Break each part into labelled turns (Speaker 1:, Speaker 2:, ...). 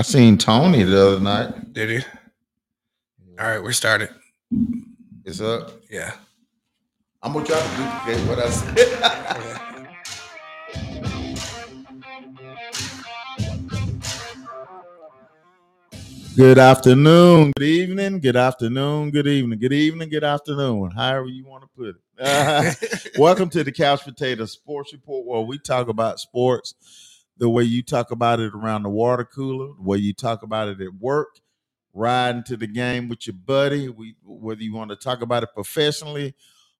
Speaker 1: I seen Tony the other night.
Speaker 2: Did he? All right, we're started.
Speaker 1: It's up.
Speaker 2: Yeah.
Speaker 1: I'm gonna try to duplicate what I said. Good afternoon, good evening, good afternoon, good evening, good evening, good afternoon, however you want to put it. Welcome to the Couch Potato Sports Report, where we talk about sports the way you talk about it around the water cooler, the way you talk about it at work, riding to the game with your buddy, we, whether you want to talk about it professionally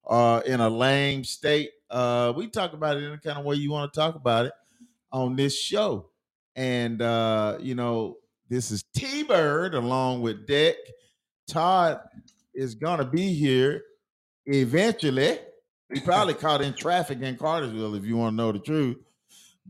Speaker 1: uh, in a lame state. Uh, we talk about it in the kind of way you want to talk about it on this show. And, uh, you know, this is T Bird along with Deck. Todd is going to be here eventually. He probably caught in traffic in Cartersville, if you want to know the truth.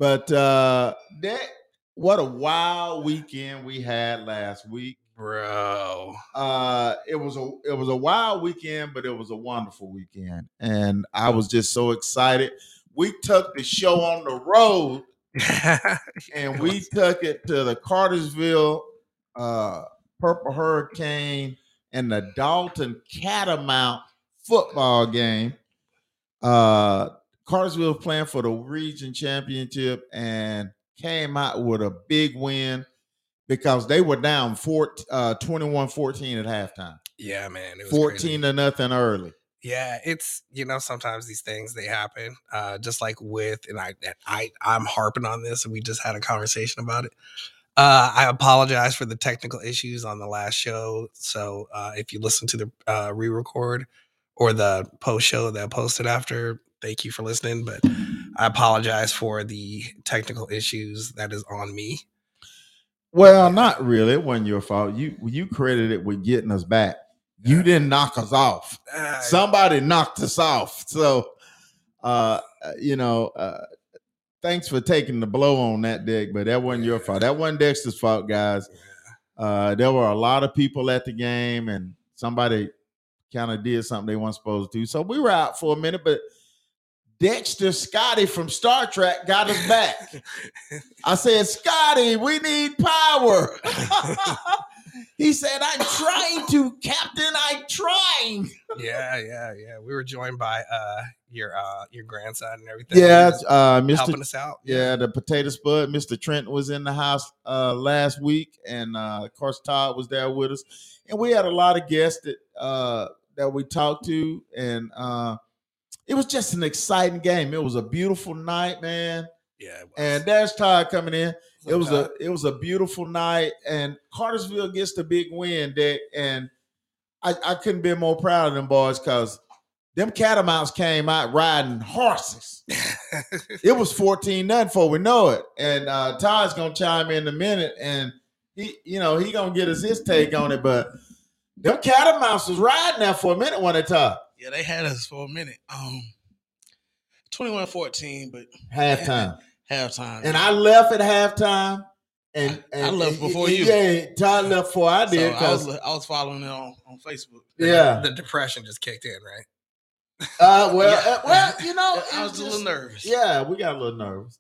Speaker 1: But uh Deck, what a wild weekend we had last week.
Speaker 2: Bro.
Speaker 1: Uh it was a it was a wild weekend, but it was a wonderful weekend. And I was just so excited. We took the show on the road and we took it to the Cartersville uh, Purple Hurricane and the Dalton Catamount football game. Uh, Cartersville was playing for the region championship and came out with a big win because they were down four, uh, 21-14 at halftime.
Speaker 2: yeah, man. It was
Speaker 1: 14
Speaker 2: crazy.
Speaker 1: to nothing early.
Speaker 2: Yeah, it's you know sometimes these things they happen. Uh, just like with and I I I'm harping on this, and we just had a conversation about it. Uh, I apologize for the technical issues on the last show. So uh, if you listen to the uh, re-record or the post show that I posted after, thank you for listening. But I apologize for the technical issues that is on me.
Speaker 1: Well, not really. It wasn't your fault. You you credited it with getting us back. You didn't knock us off.
Speaker 2: Uh,
Speaker 1: Somebody knocked us off. So, uh, you know, uh, thanks for taking the blow on that deck, but that wasn't your fault. That wasn't Dexter's fault, guys. Uh, there were a lot of people at the game, and somebody kind of did something they weren't supposed to. So we were out for a minute, but Dexter Scotty from Star Trek got us back. I said, Scotty, we need power. he said, I'm trying to, Captain. I'm trying.
Speaker 2: yeah, yeah, yeah. We were joined by uh your uh your grandson and everything.
Speaker 1: Yeah, uh, Mr.
Speaker 2: helping us out.
Speaker 1: Yeah, the potato spud. Mr. Trent was in the house uh, last week, and uh, of course Todd was there with us, and we had a lot of guests that uh, that we talked to, and uh, it was just an exciting game. It was a beautiful night, man.
Speaker 2: yeah. it was.
Speaker 1: And there's Todd coming in. It was a it was a beautiful night, and Cartersville gets the big win, Dick, and I, I couldn't be more proud of them boys because them catamounts came out riding horses. It was 14 nothing before we know it. And uh Todd's gonna chime in a minute and he, you know, he gonna get us his take on it, but them catamounts was riding there for a minute when they Todd.
Speaker 3: Yeah, they had us for a minute. Um 21-14, but
Speaker 1: Halftime.
Speaker 3: halftime.
Speaker 1: And I left at halftime. And,
Speaker 3: I- I
Speaker 1: and
Speaker 3: left before you.
Speaker 1: Yeah, Todd left before I
Speaker 3: so
Speaker 1: did.
Speaker 3: I
Speaker 1: 'cause-
Speaker 3: was I was following it on, on Facebook.
Speaker 1: Yeah.
Speaker 2: the depression just kicked in, right?
Speaker 1: Uh, well,
Speaker 3: Yeah.
Speaker 1: uh, well, you know,
Speaker 3: I
Speaker 1: it
Speaker 3: was a little nervous.
Speaker 1: Yeah, we got a little nervous.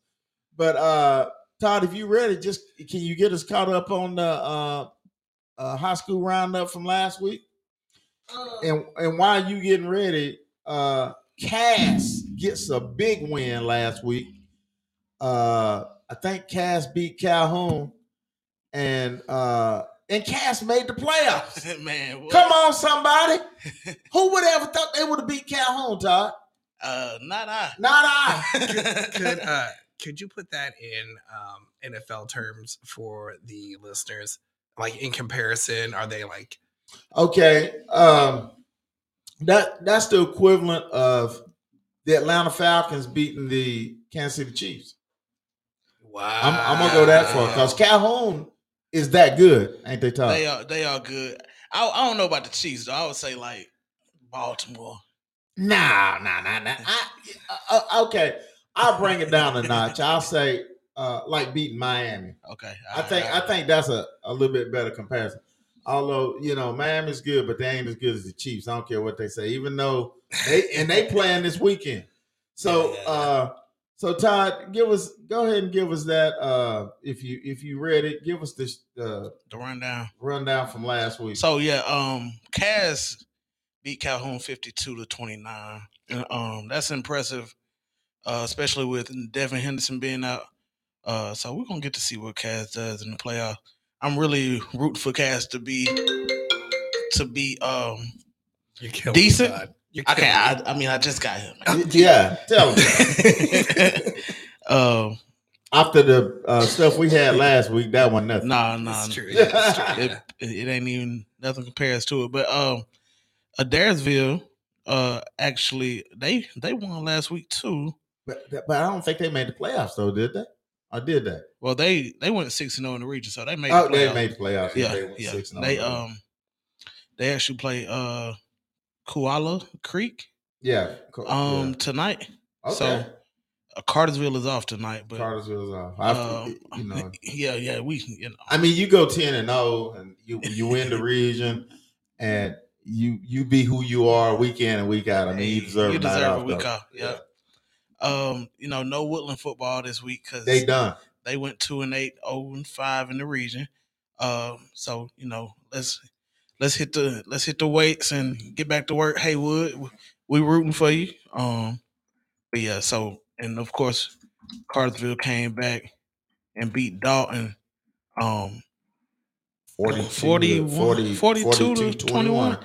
Speaker 1: But uh Todd, if you ready, just can you get us caught up on the uh, uh high school roundup from last week? And and while you getting ready, uh Cass gets a big win last week. Uh I think Cass beat Calhoun and uh and Cass made the playoffs.
Speaker 3: Man, what?
Speaker 1: Come on, somebody. Who would have ever thought they would have beat Calhoun, Todd?
Speaker 3: Uh, not I.
Speaker 1: Not I.
Speaker 2: Could uh could you put that in um NFL terms for the listeners? Like in comparison, are they like
Speaker 1: Okay. Um that that's the equivalent of the Atlanta Falcons beating the Kansas City Chiefs.
Speaker 2: wow?
Speaker 1: I'm, I'm gonna go that far because Calhoun is that good, ain't they? Todd?
Speaker 3: they are they are good. I, I don't know about the Chiefs though. I would say like Baltimore.
Speaker 1: Nah, nah, nah, nah. I, uh, uh, okay, I'll bring it down a notch. I'll say uh, like beating Miami.
Speaker 3: Okay.
Speaker 1: I think I think that's a, a little bit better comparison. Although you know Miami's good, but they ain't as good as the Chiefs. I don't care what they say, even though they and they playing this weekend. So uh So Todd, give us go ahead and give us that uh if you if you read it, give us this uh
Speaker 3: The rundown.
Speaker 1: rundown from last week.
Speaker 3: So yeah, um, Cass beat Calhoun fifty-two to twenty-nine, and um, that's impressive, uh, especially with Devin Henderson being out. Uh, so we're gonna get to see what Cass does in the playoff. I'm really rooting for Cass to be to be um Decent?
Speaker 2: Me,
Speaker 3: I can't. I, I mean, I just got him.
Speaker 1: Yeah, tell them.
Speaker 3: um,
Speaker 1: After the uh, stuff we had last week, that one nothing.
Speaker 3: nah,
Speaker 2: me.
Speaker 3: nah,
Speaker 2: That's true. Yeah, that's true.
Speaker 3: it, it ain't even nothing compares to it. But um, Adairsville, uh, actually they they won last week too.
Speaker 1: But, but I don't think they made the playoffs though, did they? I did that.
Speaker 3: Well, they they went six and zero in the region, so they made.
Speaker 1: Oh,
Speaker 3: the
Speaker 1: they
Speaker 3: playoffs.
Speaker 1: made playoffs.
Speaker 3: yeah,
Speaker 1: they, went
Speaker 3: yeah. They
Speaker 1: oh.
Speaker 3: um, they actually play uh, Coahulla Creek
Speaker 1: yeah.
Speaker 3: um tonight.
Speaker 1: yeah.
Speaker 3: so. Uh, Cartersville is off tonight, but
Speaker 1: Cartersville's off. I,
Speaker 3: um,
Speaker 1: you know,
Speaker 3: yeah, yeah, we you know.
Speaker 1: I mean, you go ten and zero, and you you win the region, and you you be who you are week in and week out. I mean, you deserve,
Speaker 3: you deserve a week off. Yeah. Um, you know, no Woodland football this week because
Speaker 1: They done.
Speaker 3: they went two and eight, oh and five in the region. Um, so you know, let's let's hit the let's hit the weights and get back to work. Hey Wood, we rooting for you. Um, but yeah, so and of course, Cartersville came back and beat Dalton. Um,
Speaker 1: 42 to
Speaker 3: 41
Speaker 1: 40
Speaker 3: 42 to
Speaker 1: 42,
Speaker 3: 21.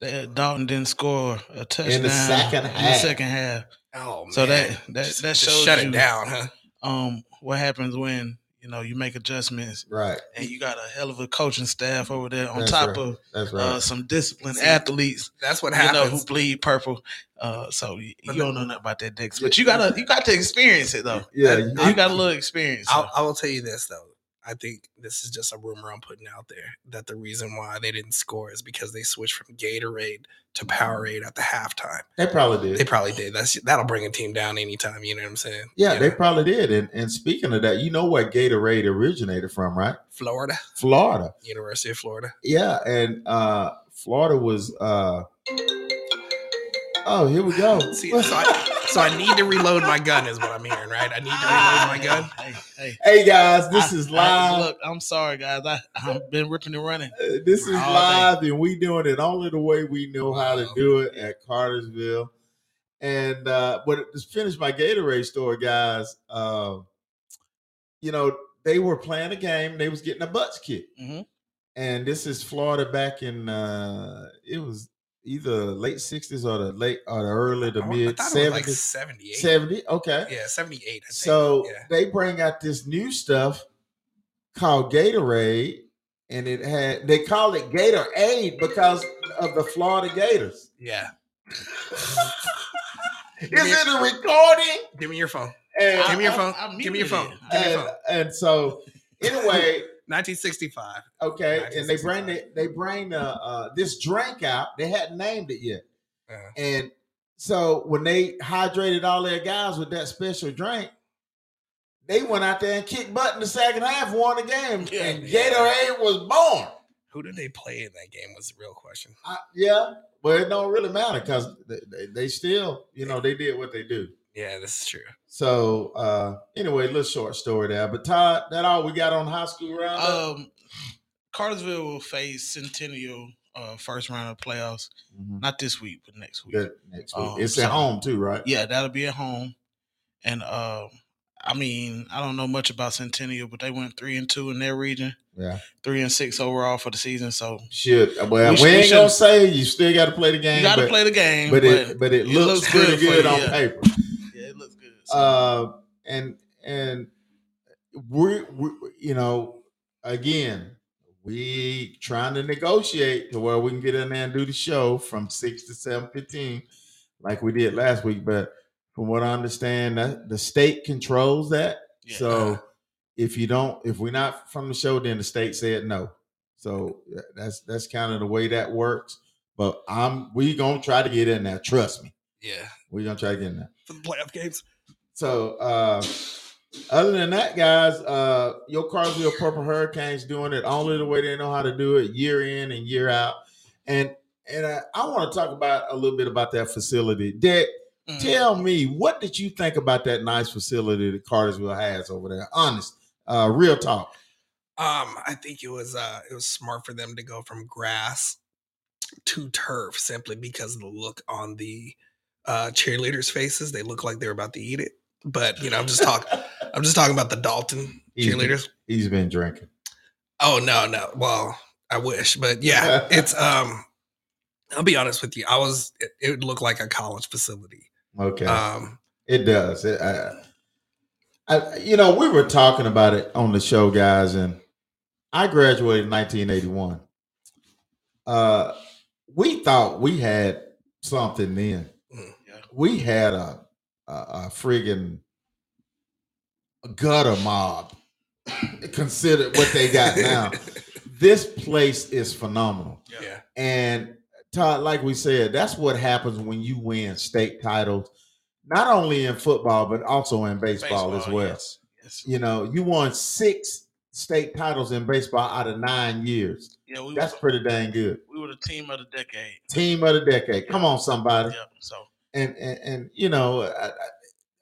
Speaker 3: That Dalton didn't score a touchdown
Speaker 1: second
Speaker 3: in the
Speaker 1: half.
Speaker 3: second half.
Speaker 2: Oh, man.
Speaker 3: So that that
Speaker 2: Just-
Speaker 3: that shows
Speaker 2: shut
Speaker 3: you,
Speaker 2: it down, huh?
Speaker 3: Um, what happens when you know you make adjustments
Speaker 1: Right.
Speaker 3: and you got a hell of a coaching staff over there on
Speaker 1: That's
Speaker 3: top
Speaker 1: right.
Speaker 3: of
Speaker 1: That's right.
Speaker 3: uh, some disciplined
Speaker 2: See,
Speaker 3: athletes,
Speaker 2: That's what
Speaker 3: you know,
Speaker 2: happens.
Speaker 3: who bleed purple. Uh, so you, you don't know nothing about that, Dex, but you gotta you got to experience it though.
Speaker 1: yeah. you-
Speaker 3: You got a little experience.
Speaker 2: I'll, I will tell you this though. I think this is just a rumor I'm putting out there that the reason why they didn't score is because they switched from Gatorade to Powerade at the halftime.
Speaker 1: they probably did.
Speaker 2: They probably did. That's that'll bring a team down anytime. You know what I'm saying?
Speaker 1: Yeah,
Speaker 2: You
Speaker 1: they
Speaker 2: know,
Speaker 1: probably did. And and speaking of that, you know where Gatorade originated from, right?
Speaker 2: Florida,
Speaker 1: Florida.
Speaker 2: University of Florida.
Speaker 1: Yeah, and uh Florida was uh Oh, here we go.
Speaker 2: See, so I, so I need to reload my gun, is what I'm hearing, right? I need to reload my gun.
Speaker 3: Hey, hey.
Speaker 1: hey guys, this
Speaker 3: I-
Speaker 1: is
Speaker 3: I-
Speaker 1: live.
Speaker 3: look, I'm sorry, guys. I, I've been ripping and running.
Speaker 1: Uh, this is
Speaker 3: All day.
Speaker 1: live, and we doing it only the way we know how to do it at Cartersville. And uh, but to finish my Gatorade story, guys, uh, you know they were playing a game. They was getting a butts kicked,
Speaker 3: Mhm.
Speaker 1: and this is Florida back in uh, it was either late '60s or the late or the early to
Speaker 2: I- I
Speaker 1: mid
Speaker 2: thought it was like
Speaker 1: '70s.
Speaker 2: 78.
Speaker 1: 70, okay.
Speaker 2: Yeah, 78. I think.
Speaker 1: So
Speaker 2: yeah.
Speaker 1: they bring out this new stuff called Gatorade, and it had they call it Gatorade because of the Florida Gators.
Speaker 2: yeah.
Speaker 1: Is it a recording?
Speaker 2: Give me your phone.
Speaker 1: And,
Speaker 2: Give me your
Speaker 3: I-
Speaker 2: phone.
Speaker 3: I
Speaker 2: Give me your phone. Give me your
Speaker 1: and,
Speaker 2: phone.
Speaker 1: and so anyway,
Speaker 2: 1965.
Speaker 1: okay, and they bring
Speaker 2: 1965.
Speaker 1: the, they bring uh, uh, this drink out. They hadn't named it yet,
Speaker 2: Uh,
Speaker 1: and so when they hydrated all their guys with that special drink. They went out there and kicked butt in the second half, won the game,
Speaker 3: Yeah.
Speaker 1: and Gatorade was born.
Speaker 2: who did they play in that game? Was the real question.
Speaker 1: I, yeah, but it don't really matter because they, they, they still, you know, they did what they do.
Speaker 2: Yeah, this is true.
Speaker 1: So uh anyway, little short story there. But Todd, that all we got on high school round.
Speaker 3: Um, Cartersville will face Centennial uh, first round of playoffs. Not this week, but next week.
Speaker 1: Next week.
Speaker 3: Um,
Speaker 1: it's
Speaker 3: so-
Speaker 1: at home too, right?
Speaker 3: Yeah, that'll be at home. And um, I mean, I don't know much about Centennial, but they went three and two in their region,
Speaker 1: Yeah.
Speaker 3: three and six overall for the season. So
Speaker 1: Should well,
Speaker 3: We
Speaker 1: we, ain't gonna say you still got to play the game.
Speaker 3: you got to play the game,
Speaker 1: but
Speaker 3: but,
Speaker 1: it but it,
Speaker 3: it
Speaker 1: looks,
Speaker 3: looks
Speaker 1: pretty
Speaker 3: good
Speaker 1: good on
Speaker 3: yeah.
Speaker 1: paper. Uh, and and we, we you know again we trying to negotiate to where we can get in there and do the show from six to seven fifteen, like we did last week. But from what I understand, that the state controls that.
Speaker 3: Yeah.
Speaker 1: So if you don't, if we're not from the show, then the state said no. So that's that's kind of the way that works. But I'm we gonna try to get in there. Trust me,
Speaker 2: Yeah,
Speaker 1: we're gonna try to get in there.
Speaker 2: for the playoff games.
Speaker 1: So uh other than that, guys, uh your Carsville Purple Hurricanes doing it only the way they know how to do it, year in and year out. And and uh, I want to talk about a little bit about that facility. Dick,
Speaker 3: Mhm.
Speaker 1: Tell me, what did you think about that nice facility that Cartersville has over there? Honest, uh, real talk.
Speaker 2: Um, I think it was uh it was smart for them to go from grass to turf simply because of the look on the uh cheerleaders' faces. They look like they're about to eat it. But you know, I'm just talking I'm just talking about the Dalton
Speaker 1: He's been-
Speaker 2: cheerleaders.
Speaker 1: He's been drinking.
Speaker 2: Oh no, no. Well, I wish, but yeah, it's um I'll be honest with you. I was it, it looked like a college facility.
Speaker 1: Okay.
Speaker 2: Um
Speaker 1: It does. It, I, I, you know, we were talking about it on the show, guys, and I graduated in 1981. Uh, we thought we had something then.
Speaker 3: Yeah.
Speaker 1: We had a a, a friggin' gutter mob. Consider what they got now. this place is phenomenal.
Speaker 3: Yeah.
Speaker 2: yeah.
Speaker 1: And Todd, like we said, that's what happens when you win state titles, not only in football, but also in baseball, as well.
Speaker 3: Yes. yes.
Speaker 1: You know, you won six state titles in baseball out of nine years.
Speaker 3: Yeah, we
Speaker 1: That's
Speaker 3: was,
Speaker 1: pretty dang good.
Speaker 3: we were the team of the decade.
Speaker 1: Team of the decade. Come on, somebody.
Speaker 3: Yeah. So
Speaker 1: And and, and you know, I, I,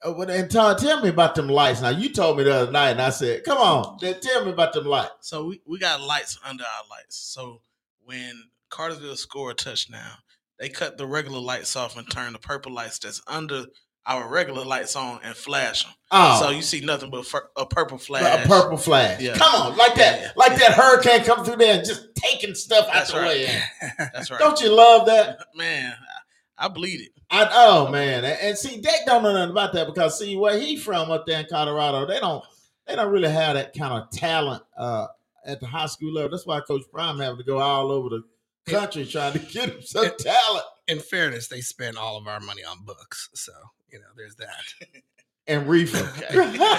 Speaker 1: uh, and Todd, tell me about them lights. Now you told me the other night, and I said, "Come on, tell me about them lights."
Speaker 3: so we, we got lights under our lights. So when Cartersville score a touchdown, they cut the regular lights off and turn the purple lights that's under our regular lights on and flash them.
Speaker 1: Oh,
Speaker 3: So you see nothing but a purple flash.
Speaker 1: a purple flash.
Speaker 3: Yeah.
Speaker 1: Come on, like that,
Speaker 3: Yeah.
Speaker 1: like that hurricane coming through there and just taking stuff out
Speaker 3: That's
Speaker 1: the
Speaker 3: right.
Speaker 1: way.
Speaker 3: That's right.
Speaker 1: Don't you love that?
Speaker 3: Man, I, I bleed it.
Speaker 1: I oh man, and, and see, they don't know nothing about that because see where he from up there in Colorado, they don't they don't really have that kind of talent uh, at the high school level. That's why Coach Prime having to go all over the country trying to get him some talent
Speaker 2: In fairness, they spend all of our money on books. So, you know, there's that.
Speaker 1: and reefer.
Speaker 3: Okay.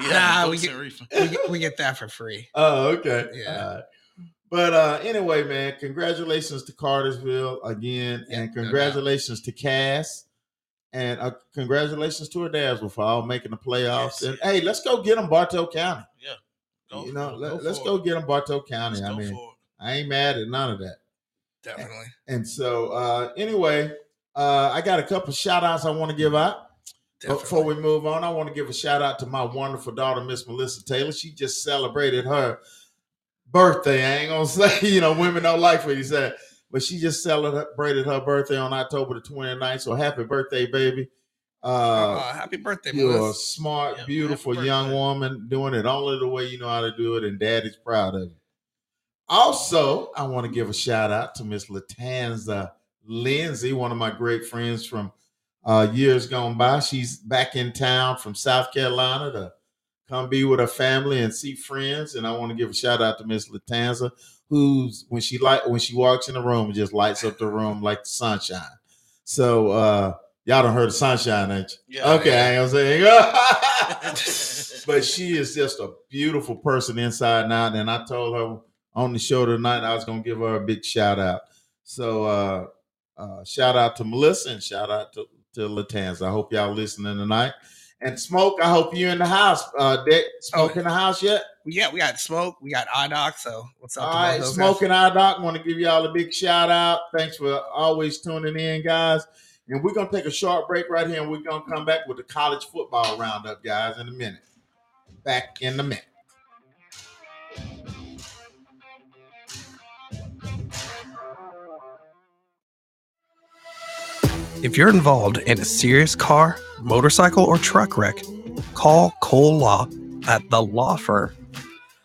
Speaker 3: Yeah,
Speaker 2: Nah, we get-
Speaker 3: and reefer.
Speaker 2: We get, we get that for free.
Speaker 1: oh, okay.
Speaker 2: Yeah.
Speaker 1: All right. But uh, anyway, man, congratulations to Cartersville again,
Speaker 2: Yeah,
Speaker 1: and
Speaker 2: no
Speaker 1: congratulations to Cass, and uh, congratulations to Adairsville for all making the playoffs.
Speaker 3: Yes.
Speaker 1: And hey, let's go get them Bartow County.
Speaker 3: Yeah. Go,
Speaker 1: you know,
Speaker 3: go,
Speaker 1: let,
Speaker 3: go
Speaker 1: us go get them Bartow County.
Speaker 3: Let's
Speaker 1: I mean. I ain't mad at none of that.
Speaker 2: Definitely.
Speaker 1: And so, uh, anyway, uh, I got a couple shout outs I want to give out. But Before we move on, I want to give a shout out to my wonderful daughter, Miss Melissa Taylor. She just celebrated her birthday. I ain't gonna say, you know, women don't like what you said, but she just celebrated her birthday on October the 29th. So happy birthday, baby. Uh,
Speaker 2: Aw, happy birthday,
Speaker 1: you're a smart,
Speaker 3: Yeah,
Speaker 1: beautiful young woman doing it only the way you know how to do it, and daddy's proud of you. Also, I want to give a shout out to Miss Latanza Lindsay, one of my great friends from uh, years gone by. She's back in town from South Carolina to come be with her family and see friends. And I want to give a shout out to Miss Latanza, who's when she like when she walks in the room, it just lights up the room like the sunshine. So uh, y'all don't heard of sunshine, ain't you?
Speaker 3: Yeah,
Speaker 1: okay,
Speaker 2: yeah.
Speaker 1: I ain't gonna say. but she is just a beautiful person inside and out. And I told her on the show tonight I was gonna give her a big shout out. So uh, uh, shout out to Melissa and shout out to, to Latanza. I hope y'all listening tonight. And Smoke, I hope you're in the house. Uh, Dick, Smoke
Speaker 2: Oh.
Speaker 1: in the house yet?
Speaker 2: Yeah, we got smoke. We got IDOC. So what's up?
Speaker 1: All right,
Speaker 2: to
Speaker 1: Smoke
Speaker 2: guys?
Speaker 1: and I Doc want to give y'all a big shout out. Thanks for always tuning in, guys. And we're gonna take a short break right here, and we're gonna come back with the college football roundup, guys, in a minute. Back in a minute.
Speaker 2: If you're involved in a serious car, motorcycle, or truck wreck, call Cole Law at the law firm.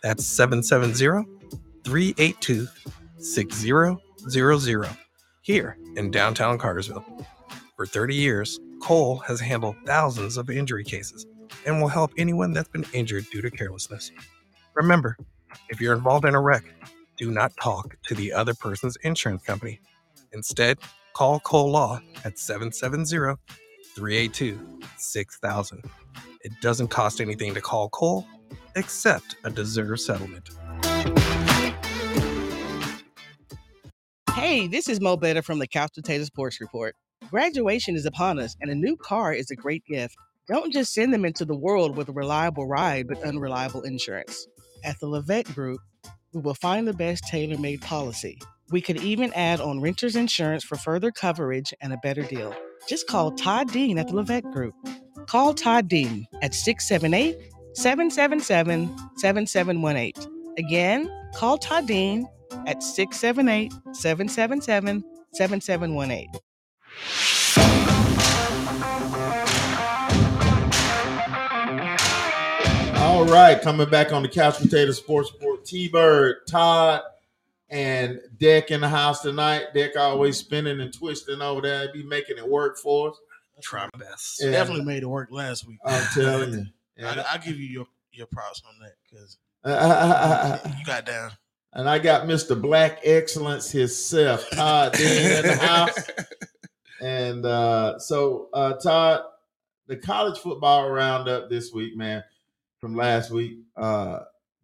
Speaker 2: That's 770 382 6000 here in downtown Cartersville. For 30 years, Cole has handled thousands of injury cases and will help anyone that's been injured due to carelessness. Remember, if you're involved in a wreck, do not talk to the other person's insurance company. Instead, call Cole Law at 770 382 6000. It doesn't cost anything to call Cole except a deserved settlement.
Speaker 4: Hey, this is Mo Better from the Couch Potato Sports Report. Graduation is upon us, and a new car is a great gift. Don't just send them into the world with a reliable ride but unreliable insurance. At the Levette Group, we will find the best tailor made policy. We could even add on renter's insurance for further coverage and a better deal. just call Todd Dean at the Levette Group. Call Todd Dean at 678 777 7718. Again, call Todd Dean at 678 777 7718.
Speaker 1: All right, coming back on the Couch Potato Sports Report, T Bird, Todd, and Deck in the house tonight. Deck always spinning and twisting over there. Be making it work for us.
Speaker 2: Try my best.
Speaker 1: Yeah.
Speaker 3: Definitely made it work last week.
Speaker 1: I'm telling you.
Speaker 3: I, I'll give you your, your props on that because
Speaker 1: And,
Speaker 3: you got down.
Speaker 1: and I got Mr. Black Excellence himself, Todd Dean in the house. And uh, so, uh, Todd, the college football roundup this week, man, from last week. Uh,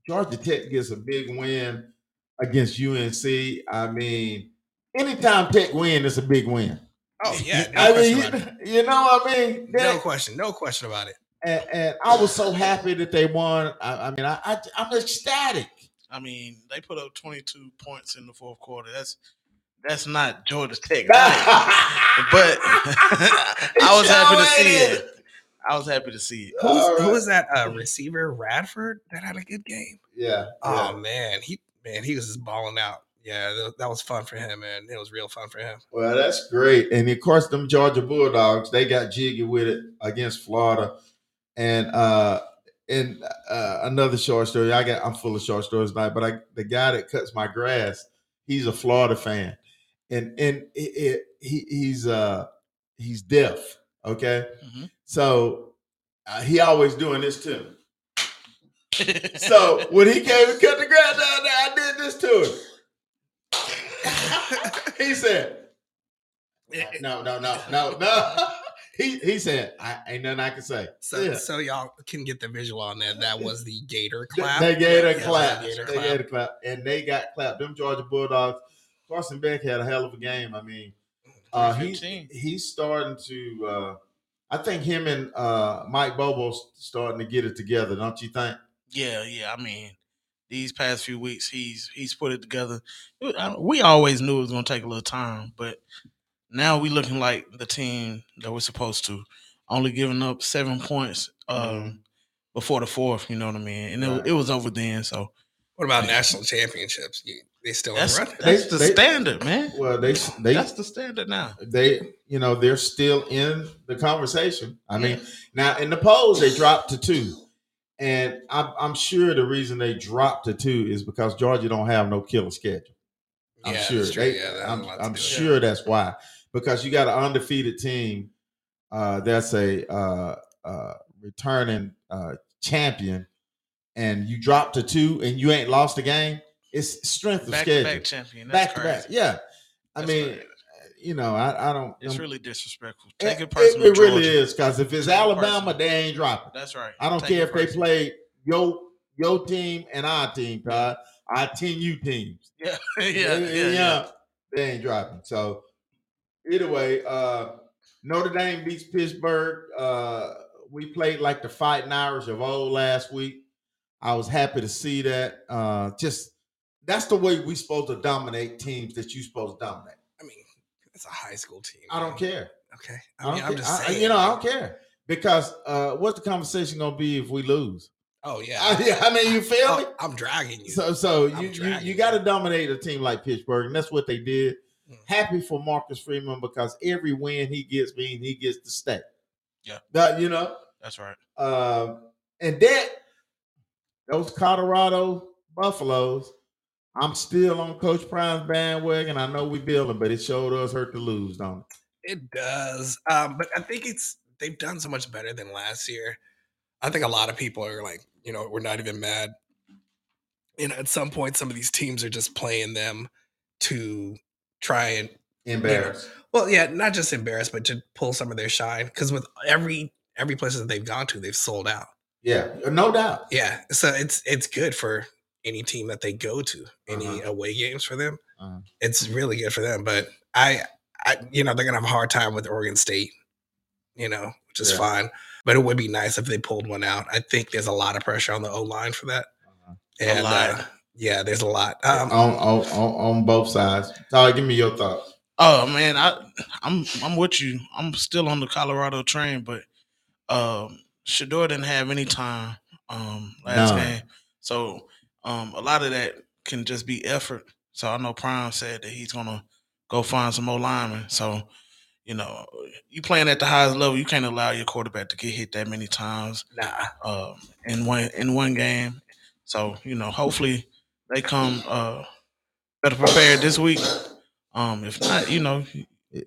Speaker 1: Georgia Tech gets a big win against UNC. I mean, anytime Tech win, it's a big win.
Speaker 2: Oh yeah, no
Speaker 1: I mean, you, you know what I mean?
Speaker 2: No question, no question about it.
Speaker 1: and, and I was so happy that they won. I, I mean, I, I I'm ecstatic.
Speaker 3: I mean, they put up 22 points in the fourth quarter. That's that's not Georgia Tech, but I was happy to see it. I was happy to see it.
Speaker 2: Who's,
Speaker 1: All
Speaker 2: Who was that uh, receiver? Radford that had a good game.
Speaker 1: Yeah.
Speaker 2: Oh
Speaker 1: yeah.
Speaker 2: man, he man he was just balling out. Yeah, that, that was fun for him, man. It was real fun for him.
Speaker 1: Well, that's great. And of course, them Georgia Bulldogs, they got jiggy with it against Florida. And uh and uh, another short story. I got I'm full of short stories tonight, but I the guy that cuts my grass, he's a Florida fan. And and it, it, he he's uh he's deaf. Okay.
Speaker 3: Mhm.
Speaker 1: So uh, he always doing this to me. So when he came and cut the grass down there, I did this to him. he said, "No, no, no, no, no." He he said, "I ain't nothing I can say."
Speaker 2: So
Speaker 1: Yeah.
Speaker 2: so y'all can get the visual on that. That was the Gator
Speaker 1: They-
Speaker 2: clap.
Speaker 1: They gave a
Speaker 2: Yeah,
Speaker 1: clap.
Speaker 2: the Gator
Speaker 1: They
Speaker 2: clap.
Speaker 1: gave a clap, and they got clapped. Them Georgia Bulldogs. Carson Beck had a hell of a game. I mean, uh, he he's starting to. Uh, I think him and uh, Mike Bobo's starting to get it together. Don't you think?
Speaker 3: Yeah, yeah. I mean, these past few weeks, he's he's put it together. We always knew it was going to take a little time, but now we looking like the team that we're supposed to. Only giving up seven points um,
Speaker 1: Mhm.
Speaker 3: before the fourth. You know what I mean? And it,
Speaker 1: Right.
Speaker 3: it was over then. So
Speaker 2: What about national championships? They still in
Speaker 3: that's
Speaker 2: the
Speaker 3: that's
Speaker 1: They-
Speaker 3: the
Speaker 1: they-
Speaker 3: standard, man.
Speaker 1: Well, they they
Speaker 3: that's the standard now.
Speaker 1: they you know they're still in the conversation. I mean, now in the polls they dropped to two, and I'm, I'm sure the reason they dropped to two is because Georgia don't have no killer schedule. I'm
Speaker 2: Yeah,
Speaker 1: sure.
Speaker 2: that's.
Speaker 1: They,
Speaker 2: Yeah,
Speaker 1: I'm,
Speaker 2: a lot to
Speaker 1: I'm
Speaker 2: do with it.
Speaker 1: sure that's why because you got an undefeated team uh, that's a uh, uh, returning uh, champion, and you drop to two and you ain't lost a game. It's strength of
Speaker 3: Back to
Speaker 1: schedule.
Speaker 3: back champion. That's
Speaker 1: back to back. Yeah, I
Speaker 3: That's
Speaker 1: mean,
Speaker 3: crazy.
Speaker 1: You know, I, I don't.
Speaker 3: It's
Speaker 1: I'm-
Speaker 3: really disrespectful. Take it
Speaker 1: it-
Speaker 3: personal.
Speaker 1: it really
Speaker 3: Georgia.
Speaker 1: is because if it's
Speaker 3: Take
Speaker 1: Alabama,
Speaker 3: personal.
Speaker 1: they ain't dropping.
Speaker 3: That's right.
Speaker 1: I don't
Speaker 3: Take
Speaker 1: care
Speaker 3: it
Speaker 1: if they play your your team and our team, Todd. Our ten U teams.
Speaker 3: Yeah, yeah, yeah, yeah.
Speaker 1: They ain't dropping. So either way, uh, Notre Dame beats Pittsburgh. Uh, we played like the Fighting Irish of old last week. I was happy to see that. Uh, just that's the way we supposed to dominate teams that you supposed to dominate.
Speaker 2: I it's a high school team.
Speaker 1: I don't care.
Speaker 2: Okay.
Speaker 1: I
Speaker 2: I
Speaker 1: don't
Speaker 2: mean, I'm
Speaker 1: care.
Speaker 2: just
Speaker 1: I- you know, I don't care because uh, what's the conversation gonna be if we lose?
Speaker 2: Oh yeah.
Speaker 1: I, I mean, you feel
Speaker 2: Oh,
Speaker 1: me?
Speaker 2: I'm dragging you.
Speaker 1: So, so
Speaker 2: I'm
Speaker 1: you you, you got to dominate a team like Pittsburgh, and that's what they did.
Speaker 2: Mm.
Speaker 1: Happy for Marcus Freeman because every win he gets means he gets to stay.
Speaker 3: Yeah.
Speaker 1: That you know,
Speaker 3: That's right.
Speaker 1: um, and that those Colorado Buffaloes. I'm still on Coach Prime's bandwagon. I know we building, but it showed us hurt to lose, don't it?
Speaker 2: It does. Um, but I think it's they've done so much better than last year. I think a lot of people are like, you know, we're not even mad. You know, at some point, some of these teams are just playing them to try and
Speaker 1: Embarrassed.
Speaker 2: well, yeah, not just embarrass, but to pull some of their shine. Because with every every place that they've gone to, they've sold out.
Speaker 1: Yeah, no doubt.
Speaker 2: Yeah, so it's it's good for any team that they go to, any
Speaker 1: Uh-huh.
Speaker 2: away games for them.
Speaker 1: Uh-huh.
Speaker 2: It's really good for them. But I, I, you know, they're gonna have a hard time with Oregon State, you know, which is
Speaker 1: Yeah.
Speaker 2: fine. But it would be nice if they pulled one out. I think there's a lot of pressure on the O line for that.
Speaker 1: Uh-huh.
Speaker 2: And
Speaker 3: lot.
Speaker 2: uh, yeah, there's a lot. Um,
Speaker 1: on, on on on both sides. Todd, give me your thoughts.
Speaker 3: Oh man, I I'm I'm with you. I'm still on the Colorado train, but um Shedeur didn't have any time um last
Speaker 1: No.
Speaker 3: game. So um a lot of that can just be effort. So I know Prime said that he's gonna go find some more linemen. So, you know, you playing at the highest level, you can't allow your quarterback to get hit that many times
Speaker 2: Nah.
Speaker 3: um, in one in one game. So you know, hopefully they come uh, better prepared this week. Um, if not, you know,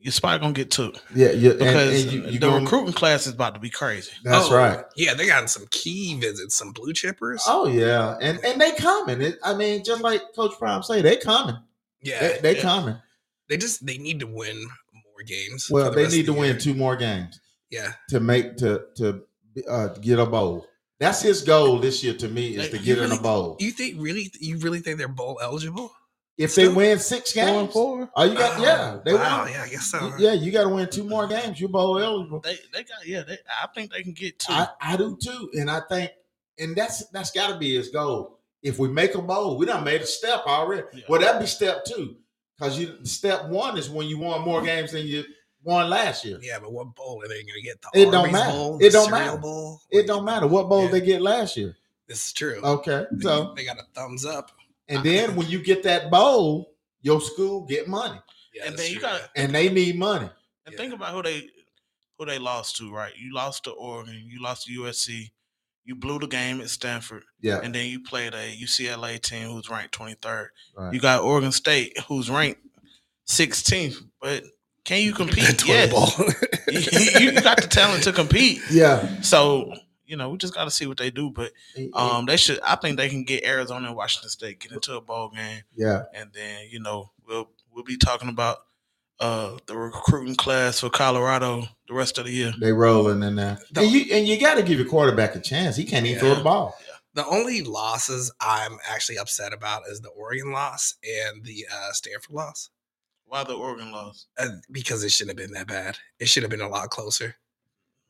Speaker 3: your spot gonna get took
Speaker 1: Yeah, yeah.
Speaker 3: because
Speaker 1: and you- you
Speaker 3: the
Speaker 1: gonna-
Speaker 3: recruiting class is about to be crazy.
Speaker 1: That's
Speaker 2: Oh,
Speaker 1: right.
Speaker 2: Yeah, they got some key visits, some blue chippers.
Speaker 1: Oh yeah, and and they coming. It, I mean, just like Coach Prime say, they coming.
Speaker 2: yeah,
Speaker 1: They, they
Speaker 3: yeah.
Speaker 1: coming.
Speaker 2: they just they need to win more games.
Speaker 1: Well,
Speaker 2: the
Speaker 1: they need
Speaker 2: of
Speaker 1: to
Speaker 2: the
Speaker 1: win
Speaker 2: year.
Speaker 1: two more games
Speaker 2: Yeah,
Speaker 1: to make to to uh, get a bowl. That's his goal this year. To me, is
Speaker 3: They-
Speaker 1: to
Speaker 2: you
Speaker 1: get in a
Speaker 2: really-
Speaker 1: bowl.
Speaker 2: you think really you really think they're bowl eligible?
Speaker 1: If they win six
Speaker 3: Four and
Speaker 1: games,
Speaker 3: four.
Speaker 1: oh, you got yeah, oh, they
Speaker 2: wow,
Speaker 1: won.
Speaker 2: yeah, I guess so.
Speaker 1: Yeah, you got to win two more games. You're bowl eligible.
Speaker 3: They they got yeah. They, I think they can get two.
Speaker 1: I, I do too, and I think, and that's that's got to be his goal. If we make a bowl, we done made a step already.
Speaker 3: Yeah.
Speaker 1: Well, that'd be step two, because you step one is when you won more games than you won last year.
Speaker 2: Yeah, but what bowl are they going to get? The
Speaker 1: It don't matter.
Speaker 2: Bowl,
Speaker 1: It
Speaker 2: the
Speaker 1: don't matter.
Speaker 2: Bowl?
Speaker 1: It
Speaker 2: Like,
Speaker 1: don't matter what bowl
Speaker 2: Yeah.
Speaker 1: they get last year.
Speaker 2: This is true.
Speaker 1: Okay,
Speaker 2: They-
Speaker 1: so
Speaker 2: they got a thumbs up.
Speaker 1: And then when you get that bowl, your school get money,
Speaker 2: Yeah,
Speaker 3: and then you got
Speaker 1: and they need money.
Speaker 3: and
Speaker 2: Yeah.
Speaker 3: think about who they who they lost to. Right, you lost to Oregon. You lost to USC. You blew the game at Stanford,
Speaker 1: Yeah,
Speaker 3: and then you played a UCLA team who's ranked twenty third.
Speaker 1: right.
Speaker 3: You got Oregon State, who's ranked 16th, but can you compete?
Speaker 2: toilet
Speaker 3: Yes. you, you got the talent to compete.
Speaker 1: yeah.
Speaker 3: So you know, we just got to see what they do. But
Speaker 1: And-
Speaker 3: um, they should. I think they can get Arizona and Washington State get into a bowl game,
Speaker 1: yeah,
Speaker 3: and then you know we'll we'll be talking about uh the recruiting class for Colorado the rest of the year.
Speaker 1: they rolling in there,
Speaker 2: The-
Speaker 1: and you and you got to give your quarterback a chance. He can't even throw the ball.
Speaker 2: the only losses I'm actually upset about is the Oregon loss and the uh, Stanford loss.
Speaker 3: Why the Oregon loss?
Speaker 2: Uh, because it shouldn't have been that bad. It should have been a lot closer.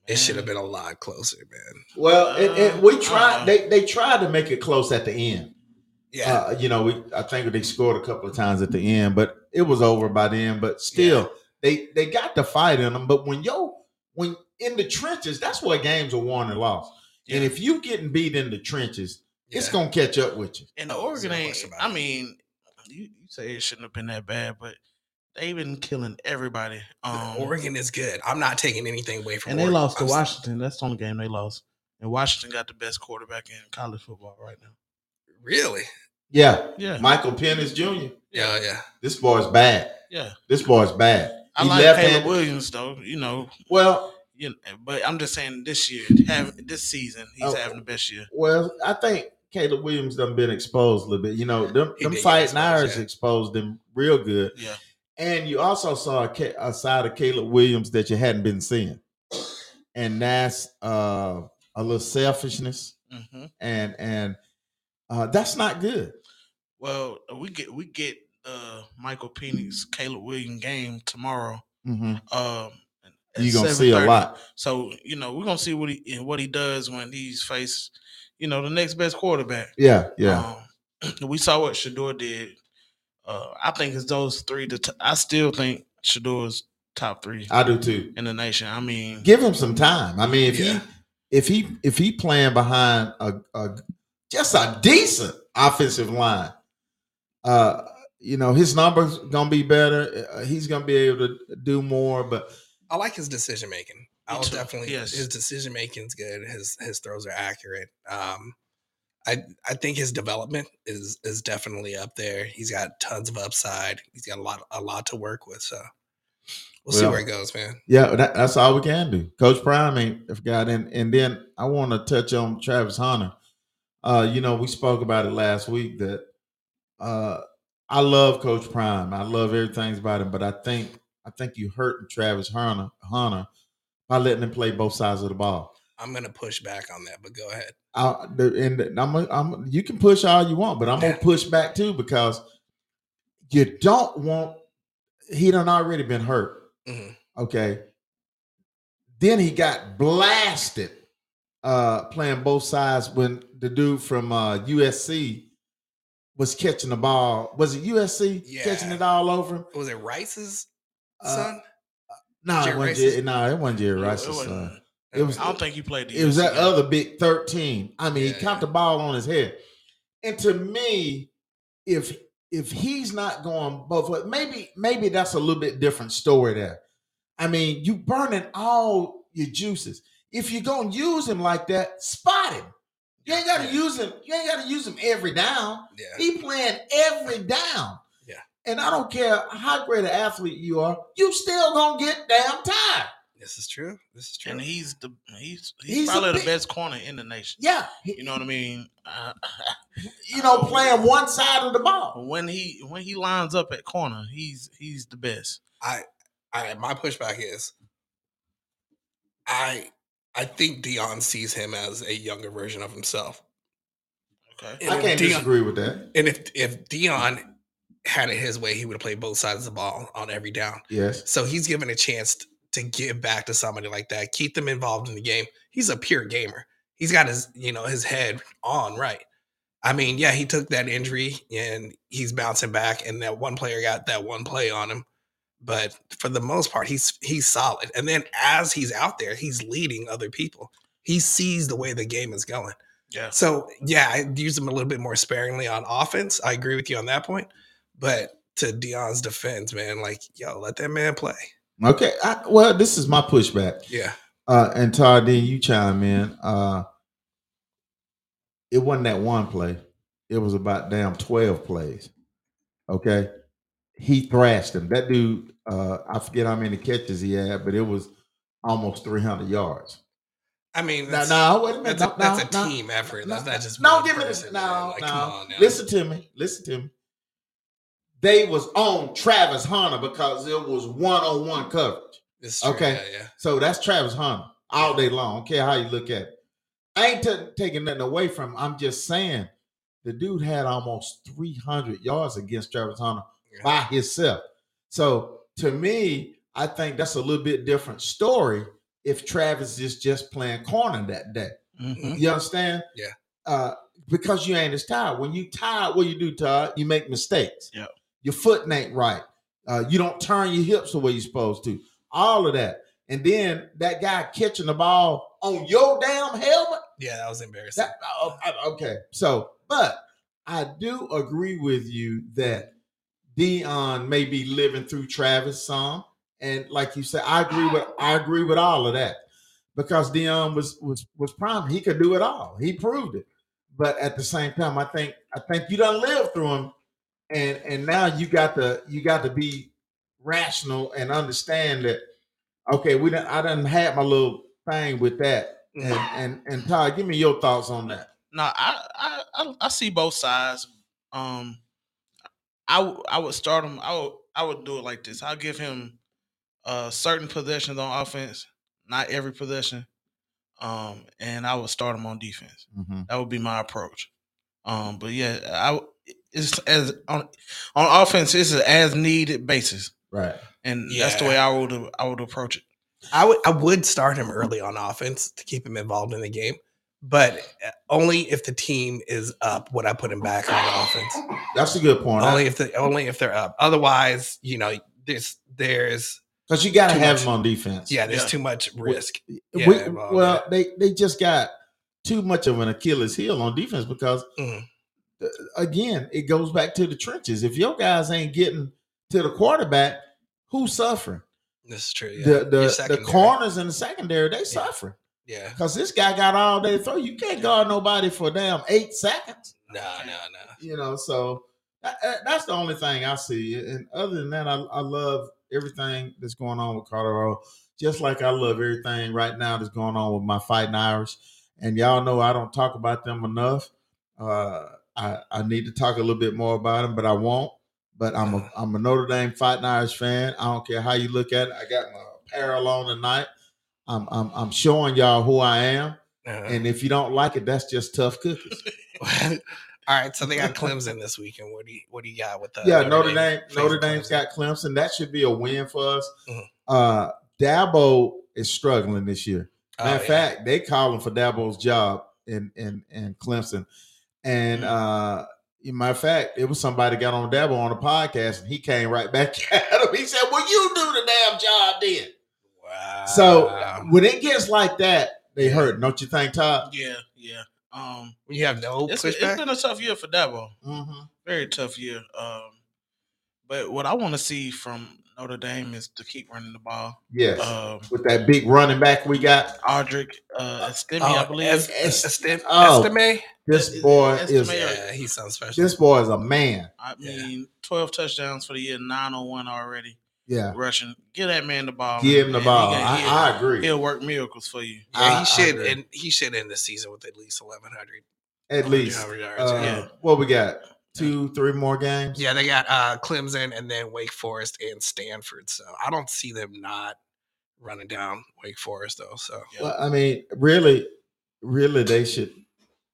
Speaker 2: It should have been a lot closer, man.
Speaker 1: Well, and, and we
Speaker 3: Uh,
Speaker 1: tried.
Speaker 3: uh.
Speaker 1: They they tried to make it close at the end.
Speaker 2: Yeah,
Speaker 1: Uh, you know, we I think they scored a couple of times at the end, but it was over by then. But still, they they got the fight in them. But when yo when in the trenches, that's where games are won and lost. And if you getting beat in the trenches, it's gonna catch up with you.
Speaker 3: And
Speaker 2: the
Speaker 3: Oregon ain't. I mean, you, you say it shouldn't have been that bad, but they've been killing everybody. Um,
Speaker 2: Oregon is good. I'm not taking anything away from.
Speaker 3: and they
Speaker 2: Oregon.
Speaker 3: lost to
Speaker 2: I'm-
Speaker 3: Washington. That's the only game they lost. And Washington got the best quarterback in college football right now.
Speaker 2: Really?
Speaker 1: Yeah,
Speaker 3: Yeah,
Speaker 1: Michael Penix Jr.
Speaker 2: Yeah, yeah.
Speaker 1: This boy is bad.
Speaker 3: yeah.
Speaker 1: This boy is bad.
Speaker 3: I
Speaker 1: He
Speaker 3: like
Speaker 1: left-handed.
Speaker 3: Caleb Williams though. You know,
Speaker 1: Well,
Speaker 3: you know, but I'm just saying this year, have this season, he's
Speaker 1: Oh.
Speaker 3: having the best year.
Speaker 1: well, I think Caleb Williams done been exposed a little bit. You know, them,
Speaker 2: He
Speaker 1: them fighting
Speaker 2: exposed,
Speaker 1: Irish
Speaker 2: yeah.
Speaker 1: exposed him real good.
Speaker 3: Yeah,
Speaker 1: And you also saw a, a side of Caleb Williams that you hadn't been seeing, and that's uh, a little selfishness,
Speaker 3: hmm
Speaker 1: and and uh, that's not good.
Speaker 3: Well, we get we get uh Michael Penix Caleb Williams game tomorrow. Um,
Speaker 1: You're gonna see a lot.
Speaker 3: So you know we're gonna see what he what he does when he's faced, you know, the next best quarterback.
Speaker 1: Yeah, yeah,
Speaker 3: Um, we saw what Shedeur did. Uh, I think it's those three. The t- I still think Shedeur's top three
Speaker 1: I do too.
Speaker 3: in the nation. I mean,
Speaker 1: Give him some time. I mean, if
Speaker 2: Yeah.
Speaker 1: he if he if he playing behind a, a just a decent offensive line, uh, you know his numbers gonna be better. Uh, he's gonna be able to do more. But
Speaker 2: I like his decision making. I
Speaker 3: Me
Speaker 2: will definitely.
Speaker 3: yes.
Speaker 2: His decision making is good. His his throws are accurate. Um, I I think his development is is definitely up there. He's got tons of upside. He's got a lot a lot to work with. So we'll, see where it goes, man.
Speaker 1: Yeah, that, that's all we can do. Coach Prime ain't forgot, and and then I want to touch on Travis Hunter. Uh, you know, we spoke about it last week that uh, I love Coach Prime. I love everything about him, but I think I think you hurt Travis Hunter Hunter by letting him play both sides of the ball.
Speaker 2: I'm gonna push back on that, but go ahead.
Speaker 1: The, and I'm, I'm you can push all you want, but I'm gonna push back too because you don't want. He done already been hurt.
Speaker 2: Mhm.
Speaker 1: Okay. Then he got blasted uh playing both sides when the dude from uh USC was catching the ball. Was it USC catching it all over him?
Speaker 2: Was it Rice's
Speaker 1: Uh,
Speaker 2: son?
Speaker 1: No, it
Speaker 2: Jerry
Speaker 1: wasn't. Jerry, no, it wasn't Jerry
Speaker 3: It
Speaker 1: Rice's son. It was.
Speaker 3: I don't think he played the
Speaker 1: It was that
Speaker 3: game.
Speaker 1: other big thirteen. I mean,
Speaker 2: Yeah,
Speaker 1: he caught the ball on his head. And to me, if if he's not going both ways, maybe maybe that's a little bit different story there. I mean, you burning all your juices. If you're gonna use him like that, spot him. You ain't gotta
Speaker 2: Yeah.
Speaker 1: use him. You ain't gotta use him every down.
Speaker 2: Yeah.
Speaker 1: He playing every down.
Speaker 2: Yeah.
Speaker 1: And I don't care how great an athlete you are, you still gonna get damn tired.
Speaker 2: This is true. This is true.
Speaker 3: and he's the he's he's,
Speaker 1: He's
Speaker 3: probably
Speaker 1: big-
Speaker 3: the best corner in the nation.
Speaker 1: Yeah.
Speaker 3: You know what I mean? Uh,
Speaker 1: you know, playing one side of the ball.
Speaker 3: when he when he lines up at corner, he's he's the best.
Speaker 2: I, I my pushback is I I think Deion sees him as a younger version of himself.
Speaker 3: Okay.
Speaker 2: And
Speaker 1: I can't
Speaker 2: Deion-
Speaker 1: disagree with that.
Speaker 2: And if if Deion had it his way, he would have played both sides of the ball on every down.
Speaker 1: Yes.
Speaker 2: So he's given a chance t- to give back to somebody like that, keep them involved in the game. He's a pure gamer. He's got his, you know, his head on right. I mean, yeah, he took that injury and he's bouncing back, and that one player got that one play on him. But for the most part, he's he's solid. And then as he's out there, he's leading other people. He sees the way the game is going.
Speaker 3: Yeah.
Speaker 2: So yeah, I use him a little bit more sparingly on offense. I agree with you on that point. But to Deion's defense, man, like yo, let that man play.
Speaker 1: Okay. I, well, this is my pushback.
Speaker 2: Yeah.
Speaker 1: Uh, and Todd, then you chime in. Uh, it wasn't that one play. It was about damn 12 plays. Okay. He thrashed him. That dude, uh, I forget how many catches he had, but it was almost 300 yards.
Speaker 2: I mean, that's,
Speaker 1: now, wait a minute.
Speaker 2: that's, a,
Speaker 1: now,
Speaker 2: that's a
Speaker 1: now,
Speaker 2: team effort. That's not just
Speaker 1: no, give me this. No,
Speaker 2: Like,
Speaker 1: no.
Speaker 2: come on now.
Speaker 1: Listen to me. Listen to me. They was on Travis Hunter because it was one on one coverage.
Speaker 2: This true,
Speaker 1: okay.
Speaker 2: Yeah, yeah.
Speaker 1: So that's Travis Hunter all day long. Don't care how you look at it. I ain't ta- taking nothing away from him. I'm just saying the dude had almost 300 yards against Travis Hunter
Speaker 2: Yeah.
Speaker 1: by himself. So to me, I think that's a little bit different story if Travis is just playing corner that day.
Speaker 3: Mhm.
Speaker 1: You understand?
Speaker 2: Yeah.
Speaker 1: Uh, because you ain't as tired. When you tired, what you do, Todd? You make mistakes.
Speaker 3: Yeah.
Speaker 1: Your foot ain't right. Uh, you don't turn your hips the way you're supposed to. All of that. And then that guy catching the ball on your damn helmet.
Speaker 2: Yeah, that was embarrassing.
Speaker 1: That, oh, okay. So, but I do agree with you that Deion may be living through Travis some. And like you said, I agree with I agree with all of that. Because Deion was was was prime. He could do it all. He proved it. But at the same time, I think I think you done lived through him. And and now you got to you got to be rational and understand that okay, we done I didn't have my little thing with that. And and and Todd, give me your thoughts on that.
Speaker 3: No, I, I I I see both sides. Um, I w- I would start him. I would I would do it like this. I'll give him uh certain possessions on offense, not every possession. Um, and I would start him on defense. That would be my approach. Um, but yeah, I it's as on on offense. It's an as needed basis,
Speaker 1: Right.
Speaker 3: and that's the way I would I would approach it.
Speaker 2: I would I would start him early on offense to keep him involved in the game, but uh, only if the team is up would I put him back on offense.
Speaker 1: That's a good point.
Speaker 2: Only if the only if they're up. Otherwise, you know, there's there's
Speaker 1: Because you got to
Speaker 2: Too
Speaker 1: have
Speaker 2: much.
Speaker 1: him on defense.
Speaker 2: yeah, there's
Speaker 3: Yeah.
Speaker 2: too much risk.
Speaker 1: We-
Speaker 2: Yeah, well,
Speaker 1: well, they they just got too much of an Achilles heel on defense because
Speaker 2: Mhm.
Speaker 1: Again, it goes back to the trenches. If your guys ain't getting to the quarterback, who's suffering?
Speaker 2: This is true. Yeah.
Speaker 1: The the, the corners and the secondary, they suffering.
Speaker 2: Yeah.
Speaker 1: Because this guy got all day to throw. You can't guard nobody for damn eight seconds.
Speaker 2: No, no, no.
Speaker 1: you know so that, that- that's the only thing i see and other than that I, I love everything that's going on with colorado just like i love everything right now that's going on with my fighting irish and y'all know i don't talk about them enough uh i i need to talk a little bit more about him, but i won't but i'm a i'm a notre dame fighting irish fan i don't care how you look at it i got my apparel on tonight i'm i'm, I'm showing y'all who i am
Speaker 2: Uh-huh.
Speaker 1: and if you don't like it that's just tough cookies
Speaker 2: All right, so they got Clemson this weekend. What do you what do you got with the
Speaker 1: yeah, Notre Dame. Notre Dame's
Speaker 2: Clemson?
Speaker 1: got Clemson. That should be a win for us.
Speaker 2: Mhm.
Speaker 1: Uh, Dabo is struggling this year.
Speaker 2: Oh,
Speaker 1: Matter of
Speaker 2: yeah.
Speaker 1: fact, they calling for Dabo's job in in in Clemson, and
Speaker 2: Mm.
Speaker 1: uh, matter of fact, it was somebody got on Dabo on a podcast and he came right back at him. He said, Well, you do the damn job then.
Speaker 2: Wow.
Speaker 1: So when it gets like that, they hurt, don't you think, Todd?
Speaker 3: Yeah, yeah. Um,
Speaker 2: when you have no
Speaker 3: it's, it's
Speaker 2: pushback,
Speaker 3: been a tough year for Dabo.
Speaker 1: Mm-hmm.
Speaker 3: Very tough year. Um, but what I want to see from Notre Dame is to keep running the ball.
Speaker 1: Yes.
Speaker 3: Um,
Speaker 1: With that big running back we got,
Speaker 3: Audric uh, Estime,
Speaker 2: oh,
Speaker 3: I believe.
Speaker 2: Es-
Speaker 1: Es-
Speaker 2: Estim-
Speaker 1: oh.
Speaker 2: Estime?
Speaker 1: this boy
Speaker 3: is-
Speaker 1: is
Speaker 3: Estimate-
Speaker 2: Yeah, he sounds special.
Speaker 1: this boy is a man.
Speaker 3: I
Speaker 2: Yeah.
Speaker 3: mean, twelve touchdowns for the year, nine on one already
Speaker 1: Yeah.
Speaker 3: rushing. Give that man the ball.
Speaker 1: Give him the
Speaker 3: man.
Speaker 1: ball.
Speaker 3: He can-
Speaker 1: I,
Speaker 3: he'll-
Speaker 1: I agree.
Speaker 3: He'll work miracles for you.
Speaker 2: yeah,
Speaker 1: I- I
Speaker 2: he should, and he should end the season with at least eleven hundred.
Speaker 1: At least.
Speaker 2: yards.
Speaker 1: Uh,
Speaker 3: yeah.
Speaker 1: What we got? Two, three more games?
Speaker 2: Yeah, they got uh Clemson and then Wake Forest and Stanford. So I don't see them not running down Wake Forest though. So
Speaker 3: Yeah.
Speaker 1: Well, I mean, really, really, they should.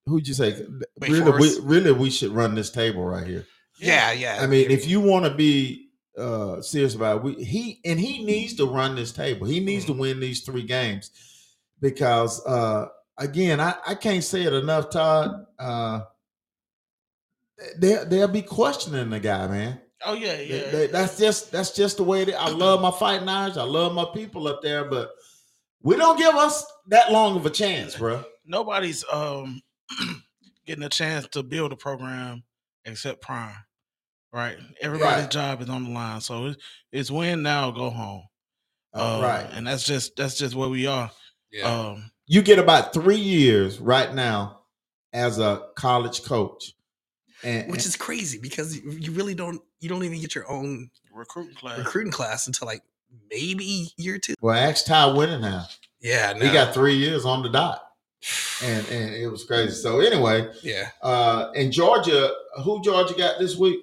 Speaker 1: Who'd you say?
Speaker 2: Wake
Speaker 1: really, we, really, we should run this table right here.
Speaker 2: yeah, yeah.
Speaker 1: I mean, if you want to be uh serious about it, we, he and he needs to run this table. He needs to win these three games because uh again, I, I can't say it enough, Todd. Uh they they'll be questioning the guy, man.
Speaker 3: Oh yeah, yeah.
Speaker 1: they- that's just that's just the way it is. I love my fighting Irish. I love my people up there, but we don't give us that long of a chance, bro.
Speaker 3: Nobody's um getting a chance to build a program except Prime. Right. Everybody's
Speaker 1: Right.
Speaker 3: job is on the line. So it's, it's win now, go home.
Speaker 1: Uh,
Speaker 3: Um,
Speaker 1: right.
Speaker 3: And that's just that's just where we are.
Speaker 2: yeah.
Speaker 3: Um
Speaker 1: You get about three years right now as a college coach. And
Speaker 2: which is crazy because you you really don't you don't even get your own
Speaker 3: recruiting class.
Speaker 2: recruiting class until like maybe year two.
Speaker 1: well, ask Ty now.
Speaker 2: Yeah,
Speaker 1: He got three years on the dot. And and it was crazy. So anyway,
Speaker 2: yeah.
Speaker 1: uh in Georgia, who Georgia got this week?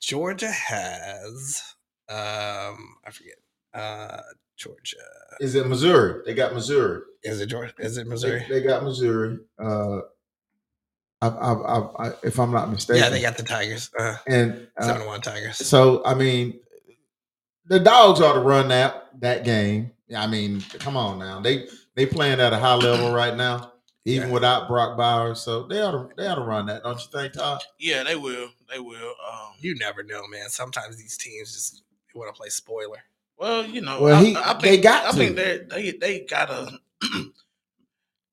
Speaker 2: Georgia has um I forget. Uh Georgia
Speaker 1: Is it Missouri? They got Missouri.
Speaker 2: is it Georgia? Is it
Speaker 1: They,
Speaker 2: Missouri?
Speaker 1: they got Missouri. Uh I, I, I, I, if I'm not mistaken.
Speaker 2: Yeah, they got the Tigers. Uh,
Speaker 1: and uh,
Speaker 2: seven one Tigers.
Speaker 1: So I mean, the dogs ought to run that that game. I mean, come on now. They they playing at a high level right now, even
Speaker 2: Yeah.
Speaker 1: without Brock Bowers. So they ought to they ought to run that, don't you think, Todd?
Speaker 3: Yeah, they will. They will. Um
Speaker 2: You never know, man. Sometimes these teams just want to play spoiler.
Speaker 3: well, you know,
Speaker 1: Well,
Speaker 3: I,
Speaker 1: he-
Speaker 3: I
Speaker 1: they
Speaker 3: think,
Speaker 1: got
Speaker 3: I
Speaker 1: to.
Speaker 3: think they they they gotta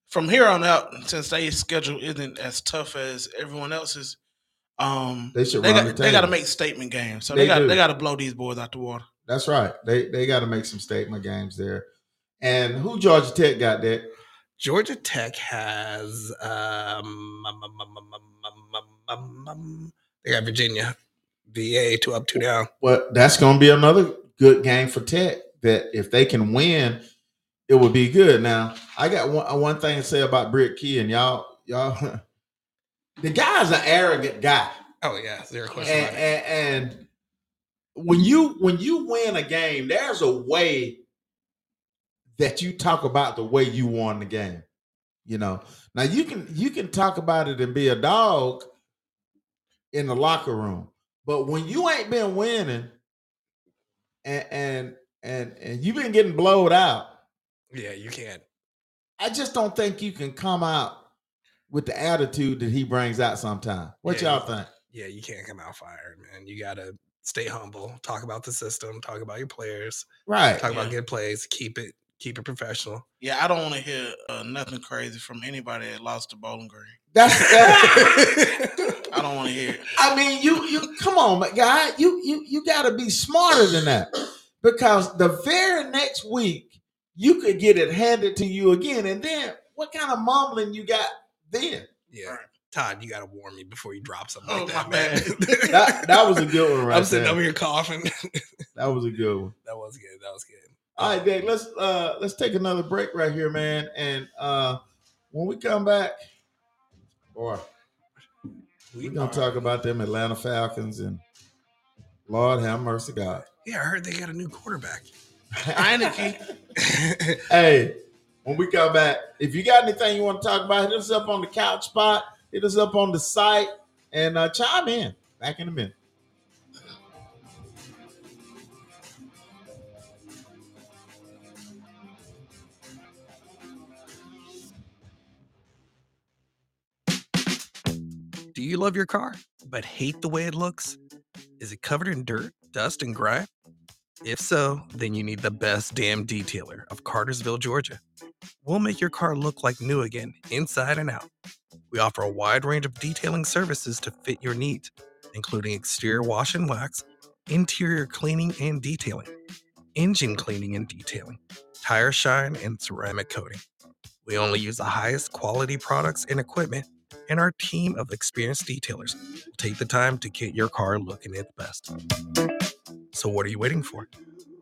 Speaker 3: from here on out, since their schedule isn't as tough as everyone else's, um,
Speaker 1: they should.
Speaker 3: They got,
Speaker 1: the
Speaker 3: they got to make statement games, so
Speaker 1: they,
Speaker 3: they got
Speaker 1: do.
Speaker 3: they got to blow these boys out the water.
Speaker 1: That's right. They they got to make some statement games there. And who Georgia Tech got that?
Speaker 2: Georgia Tech has um, um, they got Virginia, VA two up two down.
Speaker 1: Well, that's going to be another good game for Tech. That if they can win it would be good. Now, I got one uh, one thing to say about Brent Key, and y'all y'all. The guy's an arrogant guy,
Speaker 2: Oh yeah, zero question.
Speaker 1: and, and, and when you when you win a game, there's a way that you talk about the way you won the game. You know, now you can you can talk about it and be a dog in the locker room, but when you ain't been winning, and and and, and you've been getting blowed out,
Speaker 2: Yeah, you can't.
Speaker 1: I just don't think you can come out with the attitude that he brings out sometimes. What
Speaker 2: Yeah,
Speaker 1: y'all think?
Speaker 2: Yeah, you can't come out fired, man. You gotta stay humble. Talk about the system. Talk about your players.
Speaker 1: Right.
Speaker 2: Talk
Speaker 3: Yeah.
Speaker 2: about good plays. Keep it. Keep it professional.
Speaker 3: Yeah, I don't want to hear uh, nothing crazy from anybody that lost to Bowling Green.
Speaker 1: That's
Speaker 3: I don't want to hear it.
Speaker 1: I mean, you you come on, my guy. You you you got to be smarter than that because the very next week you could get it handed to you again, and then what kind of mumbling you got then?
Speaker 2: yeah,
Speaker 3: Right.
Speaker 2: Todd, you gotta warn me before you drop something
Speaker 3: Oh,
Speaker 2: like that,
Speaker 3: my
Speaker 2: man.
Speaker 1: That that was a good one right
Speaker 2: I'm sitting
Speaker 1: there.
Speaker 2: over here coughing.
Speaker 1: That was a good one.
Speaker 2: that was good. That was good.
Speaker 1: All right, Dave, let's uh let's take another break right here, man. And uh when we come back, boy, we're gonna
Speaker 2: are-
Speaker 1: talk about them Atlanta Falcons and Lord have mercy, God.
Speaker 2: Yeah, I heard they got a new quarterback.
Speaker 3: Heinicke.
Speaker 1: hey, when we come back, if you got anything you want to talk about, hit us up on the couch spot, hit us up on the site, and uh, chime in. Back in a minute.
Speaker 2: Do you love your car, but hate the way it looks? Is it covered in dirt, dust, and grime? If so, then you need the best damn detailer of Cartersville, Georgia. We'll make your car look like new again, inside and out. We offer a wide range of detailing services to fit your needs, including exterior wash and wax, interior cleaning and detailing, engine cleaning and detailing, tire shine, and ceramic coating. We only use the highest quality products and equipment, and our team of experienced detailers will take the time to get your car looking its best. So, what are you waiting for?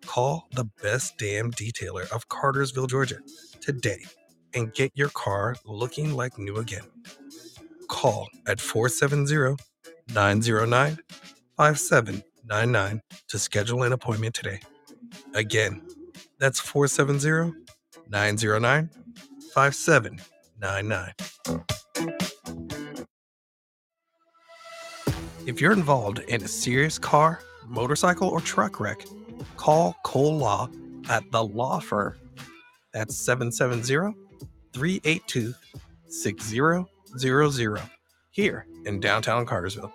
Speaker 2: Call the best damn detailer of Cartersville, Georgia today and get your car looking like new again. Call at 470 909 5799 to schedule an appointment today. Again, that's 470 909 5799. If you're involved in a serious car, motorcycle, or truck wreck, call Cole Law at the law firm. That's 770 382 6000 here in downtown Cartersville.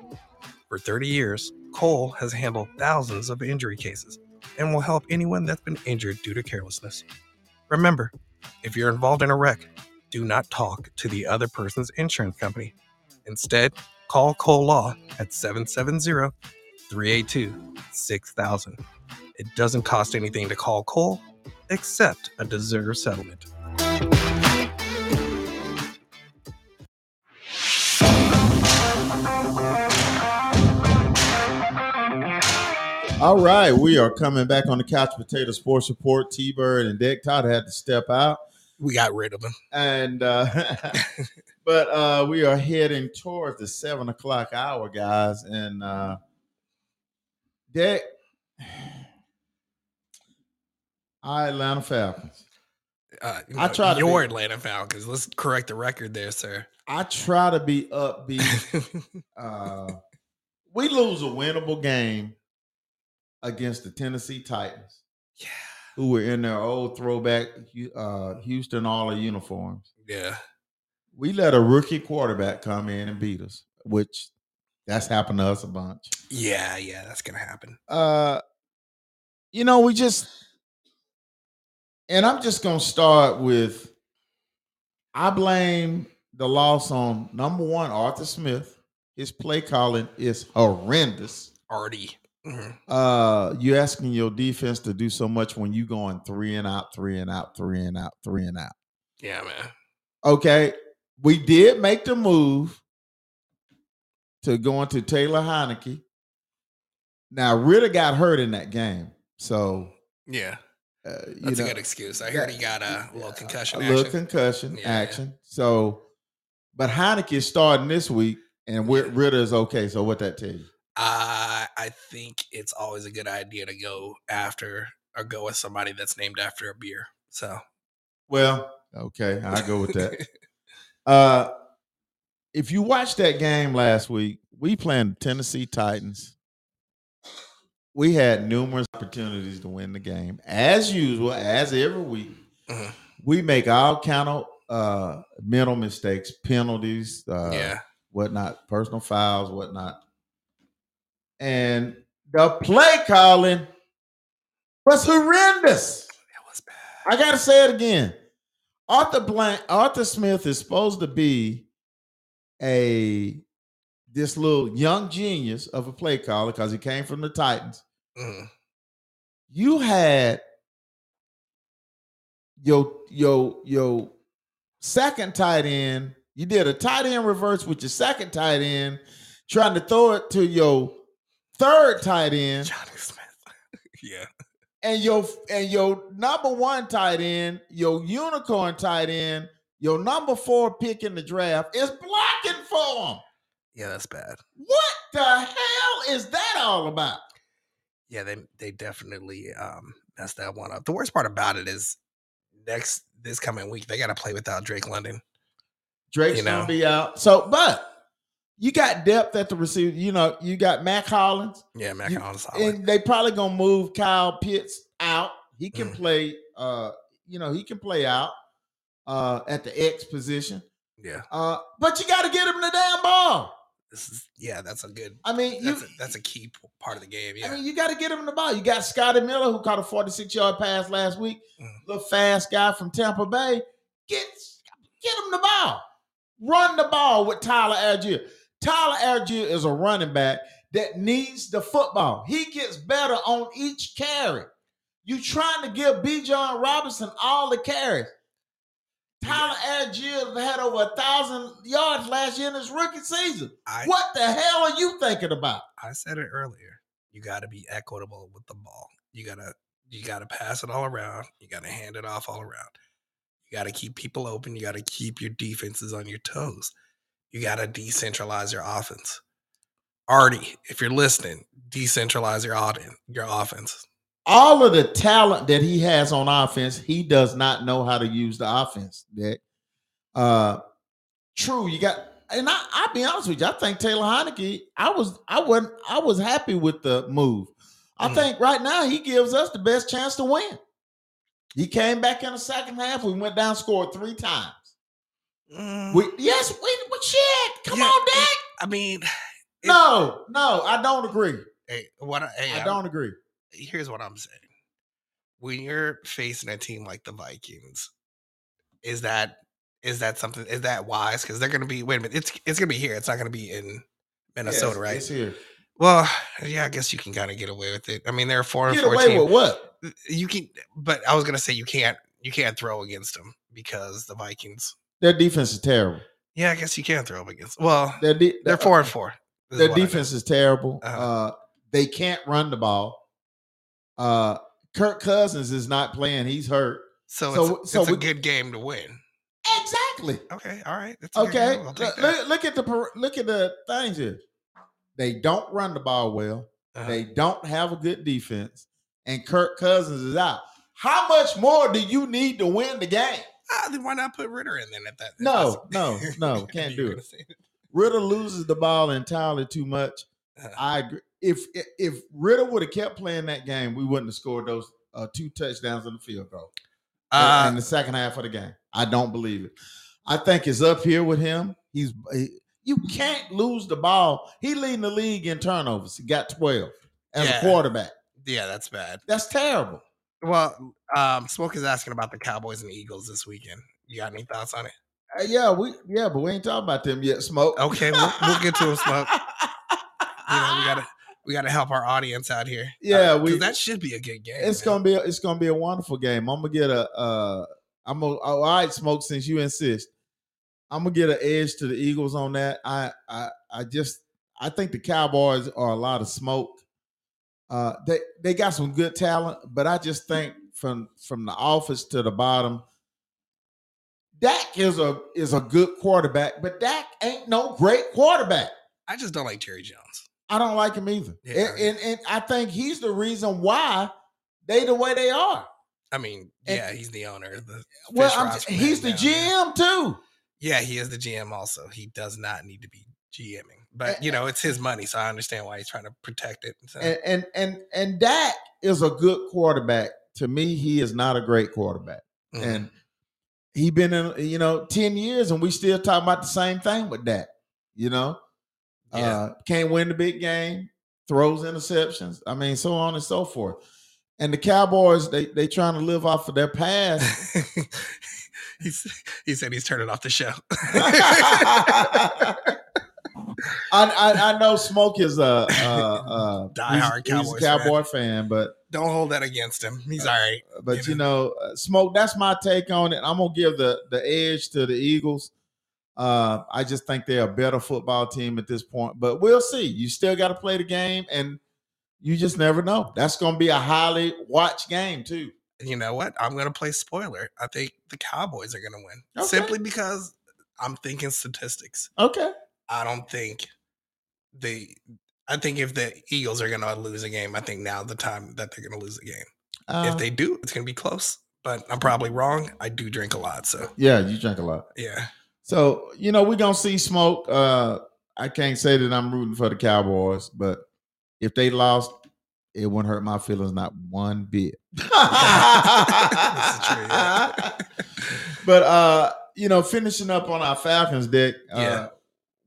Speaker 2: For 30 years, Cole has handled thousands of injury cases and will help anyone that's been injured due to carelessness. Remember, if you're involved in a wreck, do not talk to the other person's insurance company. Instead, call Cole Law at 770 382 6000. It doesn't cost anything to call Cole except a deserved settlement.
Speaker 1: All right, we are coming back on the Couch Potato Sports Report. T Bird and Dick Todd had to step out,
Speaker 2: We got rid of him.
Speaker 1: and uh, but uh, we are heading towards the seven o'clock hour, guys. And uh, Dick, our Atlanta Falcons.
Speaker 2: Uh,
Speaker 1: I try to
Speaker 2: your
Speaker 1: be-
Speaker 2: Atlanta Falcons. Let's correct the record there, sir.
Speaker 1: I try to be upbeat. uh, we lose a winnable game against the Tennessee Titans.
Speaker 2: yeah,
Speaker 1: who were in their old throwback uh, Houston all uniforms.
Speaker 2: yeah.
Speaker 1: We let a rookie quarterback come in and beat us, which that's happened to us a bunch.
Speaker 2: Yeah, yeah, that's gonna happen.
Speaker 1: Uh, you know, we just, and I'm just gonna start with, I blame the loss on number one Arthur Smith. His play calling is horrendous.
Speaker 2: Already. Mhm.
Speaker 1: uh you asking your defense to do so much when you going three and out, three and out, three and out, three and out.
Speaker 2: Yeah, man.
Speaker 1: Okay. We did make the move to going to Taylor Heinicke. Now Ridder got hurt in that game. So
Speaker 2: Yeah,
Speaker 1: uh,
Speaker 2: that's
Speaker 1: know,
Speaker 2: a good excuse. I heard
Speaker 1: that-
Speaker 2: he got a little concussion
Speaker 1: a
Speaker 2: action.
Speaker 1: little concussion
Speaker 2: Yeah, yeah.
Speaker 1: action. So but Heinicke is starting this week and. Ridder is okay. So what that tell you?
Speaker 2: Uh, I think it's always a good idea to go after or go with somebody that's named after a beer. So
Speaker 1: Well, okay, I go with that. Uh, if you watched that game last week, we playing the Tennessee Titans. We had numerous opportunities to win the game, as usual, as every week.
Speaker 2: Mhm.
Speaker 1: We make all kind of uh, mental mistakes, penalties, uh,
Speaker 2: yeah,
Speaker 1: whatnot, personal fouls, whatnot, and the play calling was horrendous.
Speaker 2: it was bad.
Speaker 1: I gotta say it again. Arthur Blank, Arthur Smith is supposed to be a this little young genius of a play caller because he came from the Titans.
Speaker 2: Mhm.
Speaker 1: You had your your your second tight end. You did a tight end reverse with your second tight end, trying to throw it to your third tight end.
Speaker 2: Jonnu Smith. yeah,
Speaker 1: and your and your number one tight end, your unicorn tight end, your number four pick in the draft is blocking for him.
Speaker 2: yeah, that's bad.
Speaker 1: What the hell is that all about?
Speaker 2: Yeah, they they definitely um messed that one up. The worst part about it is next this coming week they got to play without Drake London.
Speaker 1: Drake's
Speaker 2: You know.
Speaker 1: gonna be out. So, but you got depth at the receiver. You know, you got Mack Hollins,
Speaker 2: Yeah, Mack
Speaker 1: You-
Speaker 2: Hollins
Speaker 1: and they probably gonna move Kyle Pitts out. He can
Speaker 2: Mm.
Speaker 1: play. Uh, you know, he can play out uh at the X position.
Speaker 2: yeah,
Speaker 1: Uh, but you got to get him the damn ball.
Speaker 2: This is yeah, that's a good.
Speaker 1: I mean, you.
Speaker 2: That's a, that's a key part of the game. Yeah,
Speaker 1: I mean, you got to get him the ball. You got Scotty Miller who caught a 46 yard pass last week.
Speaker 2: Mm.
Speaker 1: Little fast guy from Tampa Bay. Get get him the ball. Run the ball with Tyler Allgeier. Tyler Allgeier is a running back that needs the football. He gets better on each carry. You trying to give Bijan Robinson all the carries. Tyler Allgeier had over a thousand yards last year in his rookie season.
Speaker 2: I
Speaker 1: What the hell are you thinking about?
Speaker 2: I said it earlier. You got to be equitable with the ball. You gotta you gotta pass it all around. You gotta hand it off all around. You gotta keep people open. You gotta keep your defenses on your toes. You gotta decentralize your offense. Artie, if you're listening, decentralize your audience, your offense.
Speaker 1: all of the talent that he has on offense, he does not know how to use the offense. Nick. Uh true, you got and I, I'll be honest with you. I think Taylor Heinicke, I was I wasn't I was happy with the move. I
Speaker 2: Mhm.
Speaker 1: think right now he gives us the best chance to win. He came back in the second half. We went down, scored three times.
Speaker 2: Mm,
Speaker 1: We yes, we, we shit. Come
Speaker 2: Yeah,
Speaker 1: on, Dak.
Speaker 2: I mean,
Speaker 1: No, no, I don't agree.
Speaker 2: hey, what? I, hey,
Speaker 1: I
Speaker 2: I'm-
Speaker 1: don't agree.
Speaker 2: here's what I'm saying. When you're facing a team like the Vikings, is that is that something is that wise? Because they're gonna be wait a minute, it's it's gonna be here. It's not gonna be in Minnesota,
Speaker 1: Yes,
Speaker 2: right?
Speaker 1: It's here.
Speaker 2: Well, yeah, I guess you can kind of get away with it. I mean, they're four and
Speaker 1: Get away
Speaker 2: team.
Speaker 1: with what?
Speaker 2: You can, but I was gonna say you can't you can't throw against them because the Vikings.
Speaker 1: Their defense is terrible.
Speaker 2: Yeah, I guess you can't throw them against. Well,
Speaker 1: Their de-
Speaker 2: they're four and four.
Speaker 1: Their defense is terrible.
Speaker 2: Uh-huh.
Speaker 1: Uh, they can't run the ball. Uh, Kirk Cousins is not playing. He's hurt.
Speaker 2: So,
Speaker 1: so-
Speaker 2: it's,
Speaker 1: so
Speaker 2: it's a
Speaker 1: we-
Speaker 2: good game to win.
Speaker 1: Exactly.
Speaker 2: Okay, all right.
Speaker 1: Okay.
Speaker 2: game. I'll take
Speaker 1: Look, look- at the per- look at the things here. They don't run the ball well.
Speaker 2: Uh-huh.
Speaker 1: They don't have a good defense, and Kirk Cousins is out. How much more do you need to win the game?
Speaker 2: Ah, then why not put Ridder in then at that?
Speaker 1: No, no, no, can't do it.
Speaker 2: it.
Speaker 1: Ridder loses the ball entirely too much.
Speaker 2: Uh-huh.
Speaker 1: I agree. If if- Ridder would have kept playing that game, we wouldn't have scored those uh, two touchdowns in the field goal in-
Speaker 2: Uh,
Speaker 1: in the second half of the game. I don't believe it. I think it's up here with him. He's he- you can't lose the ball. He leading the league in turnovers. He got twelve as
Speaker 2: Yeah.
Speaker 1: a quarterback.
Speaker 2: yeah, that's bad.
Speaker 1: That's terrible.
Speaker 2: Well, um, Smoke is asking about the Cowboys and Eagles this weekend. You got any thoughts on it?
Speaker 1: Uh, yeah, we yeah, but we ain't talking about them yet. Smoke.
Speaker 2: Okay, we'll, we'll get to them, Smoke. You know, we gotta we gotta help our audience out here.
Speaker 1: Yeah,
Speaker 2: 'cause
Speaker 1: we-
Speaker 2: that should be a good game.
Speaker 1: It's
Speaker 2: man.
Speaker 1: gonna be a, it's gonna be a wonderful game. I'm gonna get a uh I'm gonna oh, all right, smoke since you insist. I'm gonna get an edge to the Eagles on that. I I I just I think the Cowboys are a lot of smoke. Uh they they got some good talent, but I just think from from the office to the bottom, Dak is a is a good quarterback, but Dak ain't no great quarterback.
Speaker 2: I just don't like Jerry Jones.
Speaker 1: I don't like him either.
Speaker 2: Yeah.
Speaker 1: And, and and I think he's the reason why they the way they are.
Speaker 2: I mean,
Speaker 1: And-
Speaker 2: yeah, he's the owner. The
Speaker 1: Well, I'm, he's the
Speaker 2: yeah.
Speaker 1: GM too.
Speaker 2: Yeah, he is the GM. Also, he does not need to be GMing, but you know, it's his money, so I understand why he's trying to protect it. So,
Speaker 1: And and and and Dak is a good quarterback. To me, he is not a great quarterback.
Speaker 2: mhm.
Speaker 1: And he been in you know 10 years and we still talking about the same thing with Dak. You know?
Speaker 2: Yeah.
Speaker 1: Uh can't win the big game, throws interceptions. I mean, so on and so forth. And the Cowboys, they they trying to live off of their past.
Speaker 2: he's, he said he's turning off the show.
Speaker 1: I, I I know Smoke is a, a, a
Speaker 2: Diehard
Speaker 1: he's
Speaker 2: Cowboys
Speaker 1: Cowboy fan, but
Speaker 2: Don't hold that against him. He's all right.
Speaker 1: but
Speaker 2: You
Speaker 1: you know, uh, Smoke. That's my take on it. I'm gonna give the the edge to the Eagles. Uh, I just think they're a better football team at this point, but we'll see. You still got to play the game, and you just never know. That's gonna be a highly watched game too.
Speaker 2: You know what? I'm going to play spoiler. I think the Cowboys are going to win
Speaker 1: Okay.
Speaker 2: simply because I'm thinking statistics.
Speaker 1: Okay.
Speaker 2: I don't think the. I think if the Eagles are going to lose a game, I think now the time that they're going to lose a game.
Speaker 1: Uh,
Speaker 2: if they do, it's going to be close. But I'm probably wrong. I do drink a lot, so
Speaker 1: yeah, you drink a lot.
Speaker 2: yeah.
Speaker 1: So you know we're gonna see smoke. Uh, I can't say that I'm rooting for the Cowboys, but if they lost, it wouldn't hurt my feelings not one bit.
Speaker 2: This is true, yeah.
Speaker 1: but uh, you know, finishing up on our Falcons deck, uh,
Speaker 2: Yeah.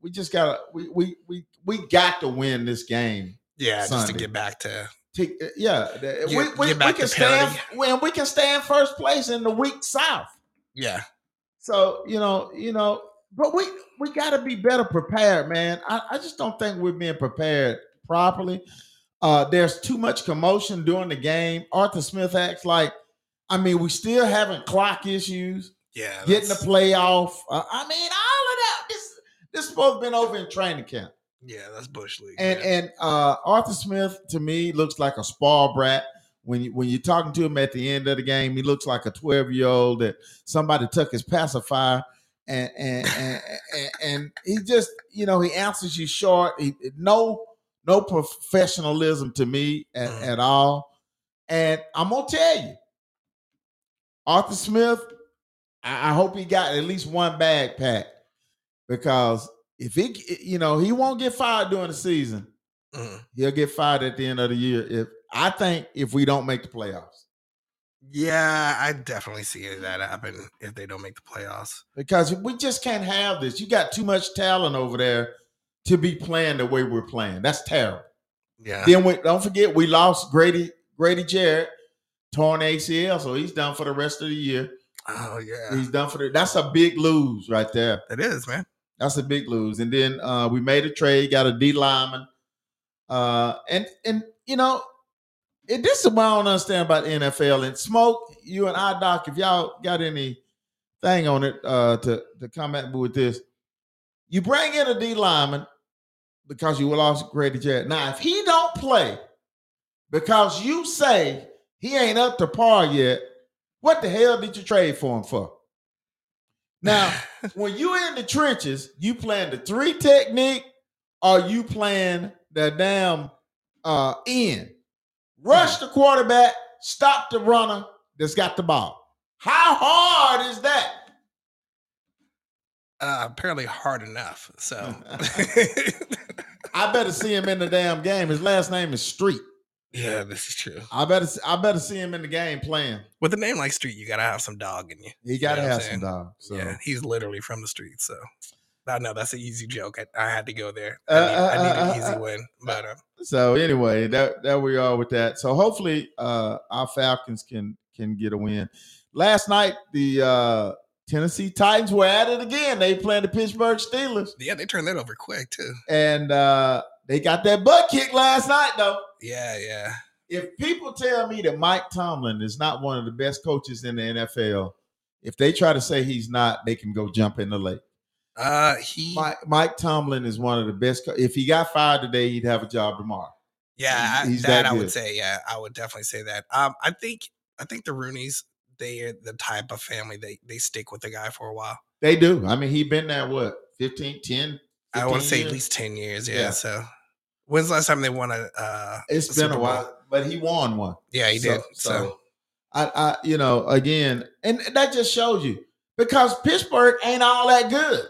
Speaker 1: We just gotta we we we we got to win this game.
Speaker 2: Yeah, just to get back to
Speaker 1: To, yeah, the- we, we,
Speaker 2: get
Speaker 1: we can in, when we can stay in first place in the weak South.
Speaker 2: yeah.
Speaker 1: So you know, you know, but we we got to be better prepared, man. I, I just don't think we're being prepared properly. Uh, there's too much commotion during the game. Arthur Smith acts like, I mean, we still having clock issues,
Speaker 2: Yeah.
Speaker 1: getting the playoff. Uh, I mean, that. This this supposed been over in training camp.
Speaker 2: Yeah, that's Bush League.
Speaker 1: And
Speaker 2: man.
Speaker 1: and uh, Arthur Smith to me looks like a spoiled brat. When you when you're talking to him at the end of the game, he looks like a 12 year old that somebody took his pacifier and and and, and and he just you know he answers you short. He, no no professionalism to me at,
Speaker 2: Mhm.
Speaker 1: at all. And I'm gonna tell you, Arthur Smith, I, I hope he got at least one bag packed because if he you know he won't get fired during the season
Speaker 2: Mhm.
Speaker 1: he'll get fired at the end of the year. If I think if we don't make the playoffs,
Speaker 2: yeah, I definitely see that happen if they don't make the playoffs.
Speaker 1: because we just can't have this. You got too much talent over there to be playing the way we're playing. That's terrible.
Speaker 2: Yeah.
Speaker 1: Then we don't forget we lost Grady Grady Jarrett, torn ACL, so he's done for the rest of the year.
Speaker 2: Oh yeah.
Speaker 1: He's done for the. That's a big lose right there.
Speaker 2: It is, man.
Speaker 1: That's a big lose. And then uh, we made a trade, got a D lineman. Uh, and and you know, it, this is what I don't understand about the NFL. And smoke, you and I, Doc, if y'all got any thing on it uh, to to comment with this, you bring in a D lineman because you lost Grady Jarrett. Now, if he don't play because you say he ain't up to par yet, what the hell did you trade for him for? Now, when you in the trenches, you playing the three technique or you playing the damn uh end. Rush the quarterback, stop the runner that's got the ball. How hard is that?
Speaker 2: uh, apparently hard enough. So
Speaker 1: I better see him in the damn game. His last name is Street.
Speaker 2: Yeah, this is true.
Speaker 1: I better I better see him in the game playing.
Speaker 2: With a name like Street, you gotta have some dog in you.
Speaker 1: He got to
Speaker 2: know
Speaker 1: have some dog. So
Speaker 2: Yeah, he's literally from the street, So I know that's an easy joke. I, I had to go there.
Speaker 1: Uh,
Speaker 2: I need, I need
Speaker 1: uh,
Speaker 2: an
Speaker 1: uh,
Speaker 2: easy
Speaker 1: uh,
Speaker 2: win, but uh,
Speaker 1: so anyway, that that we are with that. So hopefully uh our Falcons can can get a win. Last night the uh Tennessee Titans were at it again. They playing the Pittsburgh Steelers
Speaker 2: yeah, they turned that over quick too.
Speaker 1: and uh they got that butt kick last night though.
Speaker 2: Yeah, yeah.
Speaker 1: If people tell me that Mike Tomlin is not one of the best coaches in the NFL, if they try to say he's not, they can go jump in the lake.
Speaker 2: Uh, he,
Speaker 1: Mike, Mike Tomlin is one of the best. Co- if he got fired today, he'd have a job tomorrow.
Speaker 2: yeah, I,
Speaker 1: he's
Speaker 2: that,
Speaker 1: that
Speaker 2: I would say. Yeah, I would definitely say that. Um, I think I think the Rooneys they are the type of family they they stick with the guy for a while.
Speaker 1: They do. I mean, he been there what 15, 10,
Speaker 2: I want to say
Speaker 1: years?
Speaker 2: at least ten years. Yeah.
Speaker 1: Yeah.
Speaker 2: So when's the last time they won a? Uh,
Speaker 1: It's
Speaker 2: a
Speaker 1: been
Speaker 2: Super
Speaker 1: a
Speaker 2: Bowl?
Speaker 1: while, but he won one.
Speaker 2: Yeah, he
Speaker 1: So-
Speaker 2: did. So,
Speaker 1: I, I, you know, again, and that just shows you because Pittsburgh ain't all that good,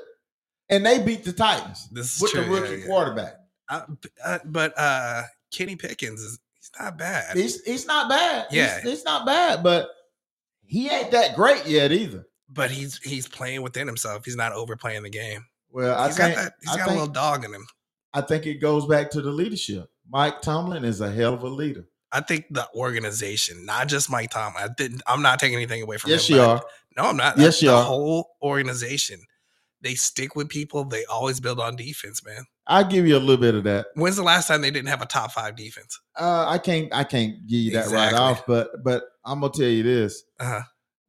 Speaker 1: and they beat the Titans
Speaker 2: this is
Speaker 1: with
Speaker 2: true.
Speaker 1: the rookie
Speaker 2: yeah.
Speaker 1: quarterback.
Speaker 2: Uh, b- uh, but uh, Kenny Pickens is he's not bad.
Speaker 1: He's he's not bad.
Speaker 2: Yeah.
Speaker 1: he's, he's not bad, but he ain't that great yet either.
Speaker 2: but he's he's playing within himself. He's not overplaying the game.
Speaker 1: Well, I
Speaker 2: He's
Speaker 1: think
Speaker 2: got that. He's
Speaker 1: I
Speaker 2: got
Speaker 1: think,
Speaker 2: a little dog in him.
Speaker 1: I think it goes back to the leadership. Mike Tomlin is a hell of a leader.
Speaker 2: I think the organization, not just Mike Tomlin. I didn't. I'm not taking anything away from
Speaker 1: Yes,
Speaker 2: him.
Speaker 1: you are.
Speaker 2: No, I'm not.
Speaker 1: Yes, you
Speaker 2: the
Speaker 1: are.
Speaker 2: whole organization. They stick with people. They always build on defense, man.
Speaker 1: I'll give you a little bit of that.
Speaker 2: When's the last time they didn't have a top five defense?
Speaker 1: Uh, I can't I can't give you that right off, but but I'm gonna tell you this.
Speaker 2: Uh-huh.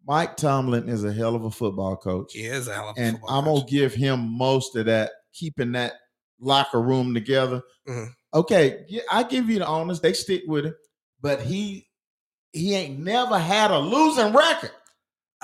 Speaker 1: Mike Tomlin is a hell of a football coach.
Speaker 2: He is a hell of a
Speaker 1: and I'm
Speaker 2: coach.
Speaker 1: gonna give him most of that, keeping that locker room together.
Speaker 2: Mhm.
Speaker 1: Okay, I give you the honors; they stick with him, but he he ain't never had a losing record.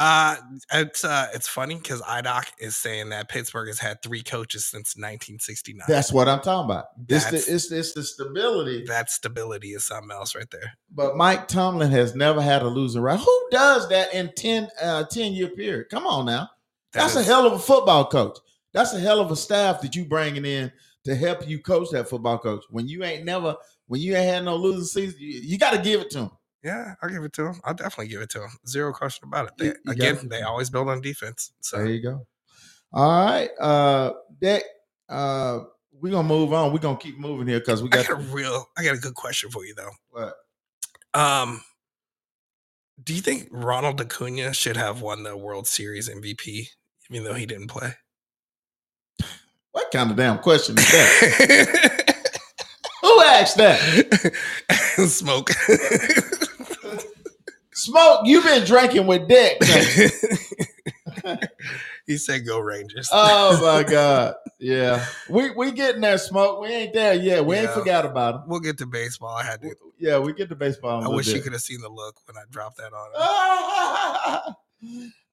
Speaker 2: Uh, it's uh, it's funny because IDOC is saying that Pittsburgh has had three coaches since 1969.
Speaker 1: That's what I'm talking about. It's
Speaker 2: That's-
Speaker 1: the it's, it's the stability.
Speaker 2: that stability is something else right there.
Speaker 1: But Mike Tomlin has never had a losing record. Who does that in 10 uh 10 year period? Come on now.
Speaker 2: That
Speaker 1: That's a hell of a football coach. That's a hell of a staff that you bringing in to help you coach that football coach. When you ain't never, when you ain't had no losing season, you, you got to give it to him.
Speaker 2: Yeah, I'll give it to him. I'll definitely give it to him. Zero question about it. They,
Speaker 1: You- you
Speaker 2: again,
Speaker 1: gotta-
Speaker 2: they always build on defense. So
Speaker 1: There you go. All right, uh, that uh, we're gonna move on. We're gonna keep moving here because we got
Speaker 2: got a real, I got a good question for you though.
Speaker 1: what?
Speaker 2: Um, do you think Ronald Acuna should have won the World Series MVP, even though he didn't play?
Speaker 1: What kind of damn question is that? Who asked that?
Speaker 2: Smoke.
Speaker 1: Smoke, you've been drinking with Dick.
Speaker 2: he said, "Go Rangers."
Speaker 1: oh my God. Yeah. We we getting there, smoke. We ain't there yet. We ain't forgot about him.
Speaker 2: we'll get to baseball. I had to.
Speaker 1: Yeah, we get to baseball.
Speaker 2: I
Speaker 1: I
Speaker 2: wish you could have seen the look when I dropped that on. him.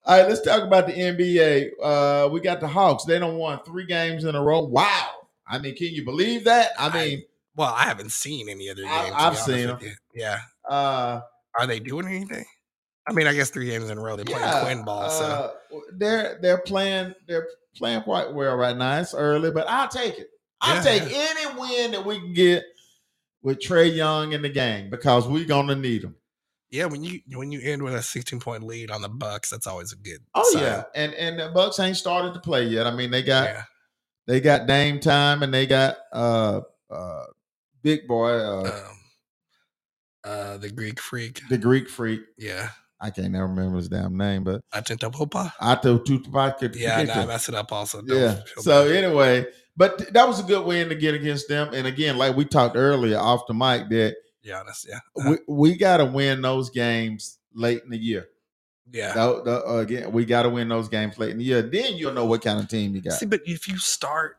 Speaker 1: All right, let's talk about the NBA. Uh, we got the Hawks. They don't won three games in a row. Wow. I mean, can you believe that? I
Speaker 2: I-
Speaker 1: mean,
Speaker 2: Well, I haven't seen any other games.
Speaker 1: I, I've seen
Speaker 2: you. Yeah.
Speaker 1: uh,
Speaker 2: Are they doing anything? I mean, I guess three games in a row. They're playing
Speaker 1: yeah,
Speaker 2: twin ball. so
Speaker 1: uh, they're they're playing they're playing quite well right now. It's early, but I'll take it. I'll
Speaker 2: Yeah,
Speaker 1: take any win that we can get with Trae Young in the game because we're gonna need him.
Speaker 2: yeah, when you when you end with a 16 point lead on the Bucks, that's always a good.
Speaker 1: Oh
Speaker 2: sign.
Speaker 1: yeah, and and the Bucks ain't started to play yet. I mean, they got
Speaker 2: yeah.
Speaker 1: they got Dame time and they got uh uh big boy uh
Speaker 2: Um, uh, the Greek freak.
Speaker 1: the Greek freak.
Speaker 2: Yeah,
Speaker 1: I can't never remember his damn name, but
Speaker 2: Atentapopa.
Speaker 1: Tupac.
Speaker 2: Yeah, nah, I messed it up. Also, Don't
Speaker 1: Yeah. So
Speaker 2: bad.
Speaker 1: anyway, but th- that was a good win to get against them. And again, like we talked earlier off the mic, that
Speaker 2: Giannis, yeah,
Speaker 1: we, we got to win those games late in the year.
Speaker 2: yeah.
Speaker 1: Tho- tho- uh, again, we got to win those games late in the year. Then you'll know what kind of team you got.
Speaker 2: See, but if you start,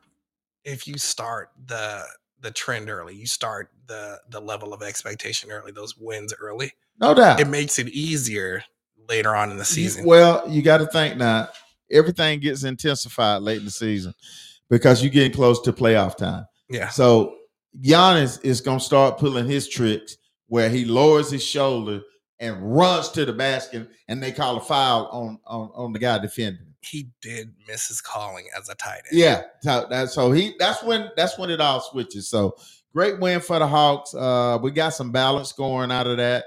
Speaker 2: if you start the the trend early, you start the the level of expectation early, those wins early,
Speaker 1: No doubt.
Speaker 2: it makes it easier later on in the season.
Speaker 1: well, you got to think now. Everything gets intensified late in the season because you're getting close to playoff time.
Speaker 2: yeah,
Speaker 1: So Giannis is going to start pulling his tricks where he lowers his shoulder and runs to the basket, and they call a foul on on, on the guy defending.
Speaker 2: he did miss his calling as a tight end.
Speaker 1: Yeah, so that so he that's when that's when it all switches. So great win for the Hawks. Uh, we got some balance scoring out of that,